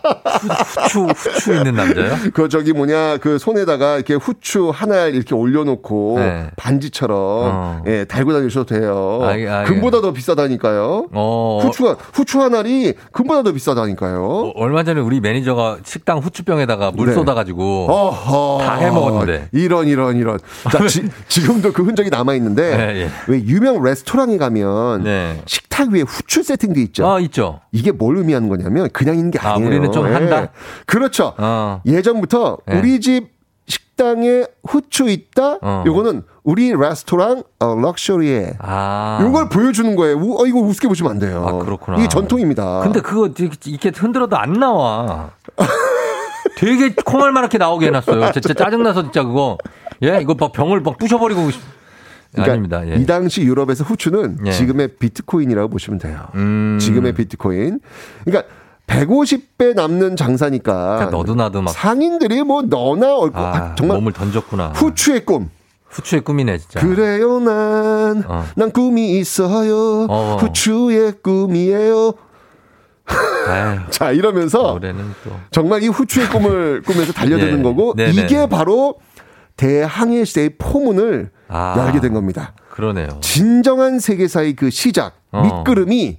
후, 후추, 후추 있는 남자요? 그 저기 뭐냐 그 손에다가 이렇게 후추 하나 이렇게 올려놓고 네. 반지처럼 어. 예 달고 다니셔도 돼요. 아, 예, 아, 예. 금보다 더 비싸다니까요. 어. 후추가 후추 한 알이 금보다 더 비싸다니까요. 어, 얼마 전에 우리 매니저가 식당 후추병에다가 물 네. 쏟아가지고 어허. 다 해먹었는데. 이런 이런 이런. 자 지, 지금도 그 흔적이 남아 있는데 네, 예. 왜 유명 레스토랑에 가면 네. 식탁 위에 후추 세팅돼 있죠. 아, 있죠. 이게 뭘 의미하는 거냐면 그냥 있는 게 아, 아니에요. 우리는 좀 예. 한다? 그렇죠. 어. 예전부터 네. 우리 집 식당에 후추 있다. 어. 요거는 우리 레스토랑 어, 럭셔리에 아. 요걸 보여주는 거예요. 우, 어, 이거 우습게 보시면 안 돼요. 아, 그렇구나. 이게 전통입니다. 근데 그거 이렇게 흔들어도 안 나와. 되게 콩알만하게 나오게 해놨어요. 진짜 짜증나서 진짜 그거. 예, 이거 막 병을 막 부셔버리고. 싶- 그러니까 아닙니다. 예. 이 당시 유럽에서 후추는 예. 지금의 비트코인이라고 보시면 돼요. 음. 지금의 비트코인. 그러니까 150배 남는 장사니까 그러니까 너도 나도 막. 상인들이 뭐 너나 얼고 아, 아, 정말 몸을 던졌구나. 후추의 꿈. 후추의 꿈이네, 진짜. 그래요 난, 어. 난 꿈이 있어요. 어. 후추의 꿈이에요. 자 이러면서. 정말 이 후추의 꿈을 꾸면서 달려드는 예. 거고 네네. 이게 바로 대항해 시대의 포문을 아. 열게 된 겁니다. 그러네요. 진정한 세계사의 그 시작 어. 밑그름이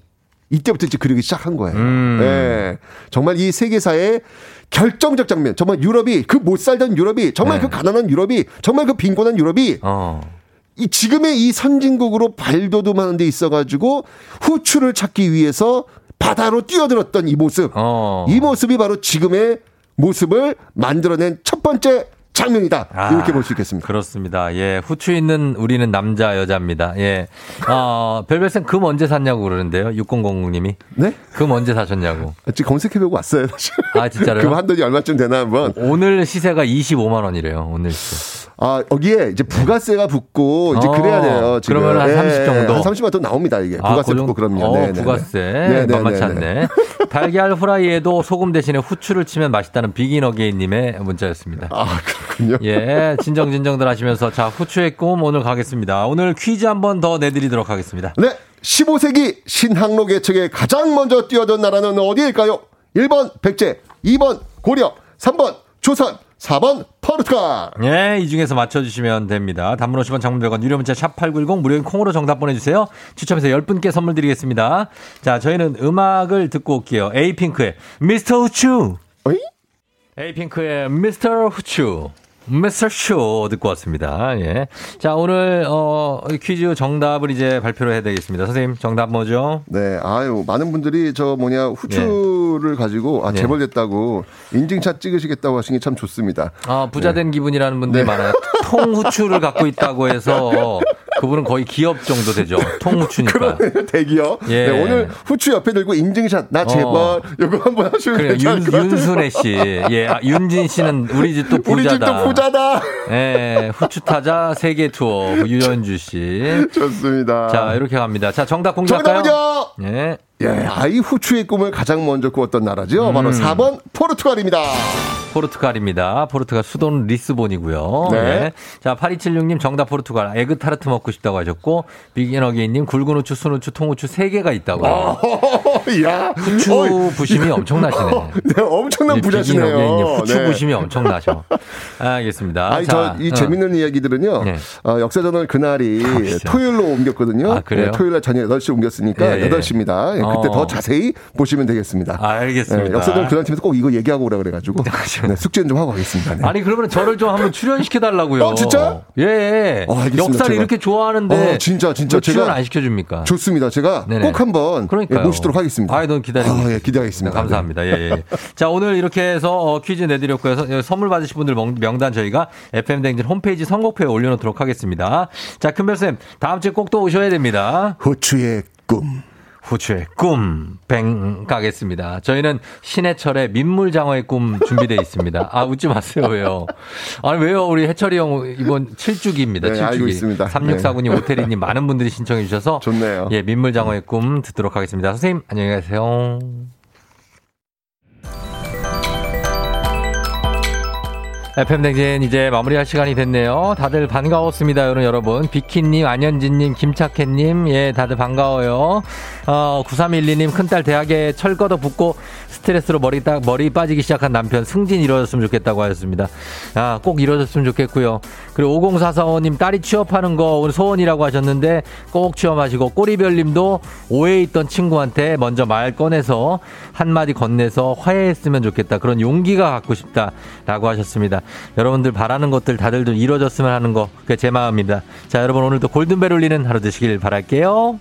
이때부터 이제 그리기 시작한 거예요. 음. 예. 정말 이 세계사의 결정적 장면, 정말 유럽이 그 못 살던 유럽이 정말 네. 그 가난한 유럽이 정말 그 빈곤한 유럽이 어. 이 지금의 이 선진국으로 발돋움하는 데 있어가지고 후추를 찾기 위해서 바다로 뛰어들었던 이 모습. 어. 이 모습이 바로 지금의 모습을 만들어낸 첫 번째 장면이다. 아. 이렇게 볼 수 있겠습니다. 그렇습니다. 예, 후추 있는 우리는 남자 여자입니다. 예, 어, 별별생 금 언제 샀냐고 그러는데요. 6000님이 네? 금 언제 사셨냐고. 지금 검색해보고 왔어요. 사실. 아 진짜로요? 그럼 한 돈이 얼마쯤 되나 한번. 오늘 시세가 25만 원이래요. 오늘 시세. 아, 여기에 이제 부가세가 붙고 이제 어, 그래야 돼요. 지금. 그러면 한 30 정도? 한 30만 돈 나옵니다, 이게. 부가세 그 붙고? 그럼요. 어, 네, 네, 네. 부가세. 네, 네, 만만치 네, 않네. 달걀 후라이에도 소금 대신에 후추를 치면 맛있다는 비긴 어게인 님의 문자였습니다. 아, 그렇군요. 예, 진정 진정들 하시면서 자, 후추의 꿈 오늘 가겠습니다. 오늘 퀴즈 한 번 더 내드리도록 하겠습니다. 네. 15세기 신항로 개척에 가장 먼저 뛰어든 나라는 어디일까요? 1번 백제, 2번 고려, 3번 조선, 4번 포르투갈. 예, 이 중에서 맞춰주시면 됩니다. 단문 50원 장문 백원 유료 문자 샵 8910 무료인 콩으로 정답 보내주세요. 추첨해서 10분께 선물 드리겠습니다. 자, 저희는 음악을 듣고 올게요. 에이핑크의 미스터 후추. 에이핑크의 미스터 후추. 미스터 쇼 듣고 왔습니다. 예. 자, 오늘, 어, 퀴즈 정답을 이제 발표를 해야 되겠습니다. 선생님, 정답 뭐죠? 네, 아유, 많은 분들이 저 뭐냐, 후추를 가지고, 아, 네. 재벌 됐다고, 인증샷 찍으시겠다고 하시는 게참 좋습니다. 아, 부자 된 기분이라는 분들이 네. 많아요. 통 후추를 갖고 있다고 해서 그 그분은 거의 기업 정도 되죠. 통후추니까. 대기업. 예. 네, 오늘 후추 옆에 들고 인증샷, 나 제발, 어. 요거 한번 하시면 그래 되지 윤? 윤순애 씨. 예, 아, 윤진 씨는 우리 집도 부자다. 우리 집도 부자다. 예, 후추 타자 세계 투어 유현주 씨. 좋습니다. 자, 이렇게 갑니다. 자, 정답 공개할까요? 정답은요? 예. 예, 아이 후추의 꿈을 가장 먼저 꾸었던 나라죠. 바로 음. 4번 포르투갈입니다. 포르투갈입니다. 포르투갈 수도는 리스본이고요. 네. 예. 자, 8276님 정답 포르투갈. 에그 타르트 먹고 싶다고 하셨고, 비기너기님 굵은 후추, 순 후추, 통 후추 3개가 있다고. 어, 야, 후추 어이. 부심이 엄청나시네. 네, 엄청난 부자시네요. 후추 네. 부심이 엄청나죠. 알겠습니다. 아니, 자, 저, 이 어. 재밌는 이야기들은요, 어, 역사전을 그날이 토요일로 옮겼거든요. 아, 그래요? 네, 토요일 날 저녁 8시 옮겼으니까 예, 예. 8시입니다. 그때 어. 더 자세히 보시면 되겠습니다. 알겠습니다. 네, 역사전 그날 팀에서 꼭 이거 얘기하고 오라 그래가지고, 네, 숙제는 좀 하고 가겠습니다. 네. 아니 그러면 저를 좀 한번 출연시켜 달라고요. 어, 진짜? 예. 어, 알겠습니다, 역사를 제가. 이렇게 좋아하는데 어, 진짜, 진짜 왜 출연 제가- 안 시켜줍니까? 좋습니다. 제가 네네. 꼭 한번 그러니까요. 예, 모시도록 하겠습니다. 아, 넌 기다리고. 아, 예. 기대하겠습니다. 네, 감사합니다. 예, 예. 자, 오늘 이렇게 해서 어, 퀴즈 내드렸고요. 서- 선물 받으실 분들 명- 명단 저희가 FM댕진 홈페이지 선곡표에 올려놓도록 하겠습니다. 자, 큰별 쌤, 다음 주에 꼭 또 오셔야 됩니다. 후추의 꿈. 후추의 꿈, 뱅 가겠습니다. 저희는 신해철의 민물장어의 꿈 준비되어 있습니다. 아, 웃지 마세요, 왜요? 아니, 왜요? 우리 해철이 형 이번 7주기입니다. 네, 7주기. 알고 있습니다. 3649님, 오태리님 많은 분들이 신청해 주셔서. 좋네요. 예, 민물장어의 꿈 듣도록 하겠습니다. 선생님, 안녕히 가세요. FM댕진 이제 마무리할 시간이 됐네요. 다들 반가웠습니다, 여러분. 비키님, 안현진님, 김착혜님, 예, 다들 반가워요. 어, 9312님, 큰딸 대학에 철 걷어 붙고 스트레스로 머리 딱, 머리 빠지기 시작한 남편 승진 이루어졌으면 좋겠다고 하셨습니다. 아, 꼭 이루어졌으면 좋겠고요. 그리고 5044호님, 딸이 취업하는 거 오늘 소원이라고 하셨는데 꼭 취업하시고 꼬리별님도 오해에 있던 친구한테 먼저 말 꺼내서 한마디 건네서 화해했으면 좋겠다. 그런 용기가 갖고 싶다라고 하셨습니다. 여러분들 바라는 것들 다들 좀 이루어졌으면 하는 거 그게 제 마음입니다. 자, 여러분 오늘도 골든벨 울리는 하루 되시길 바랄게요.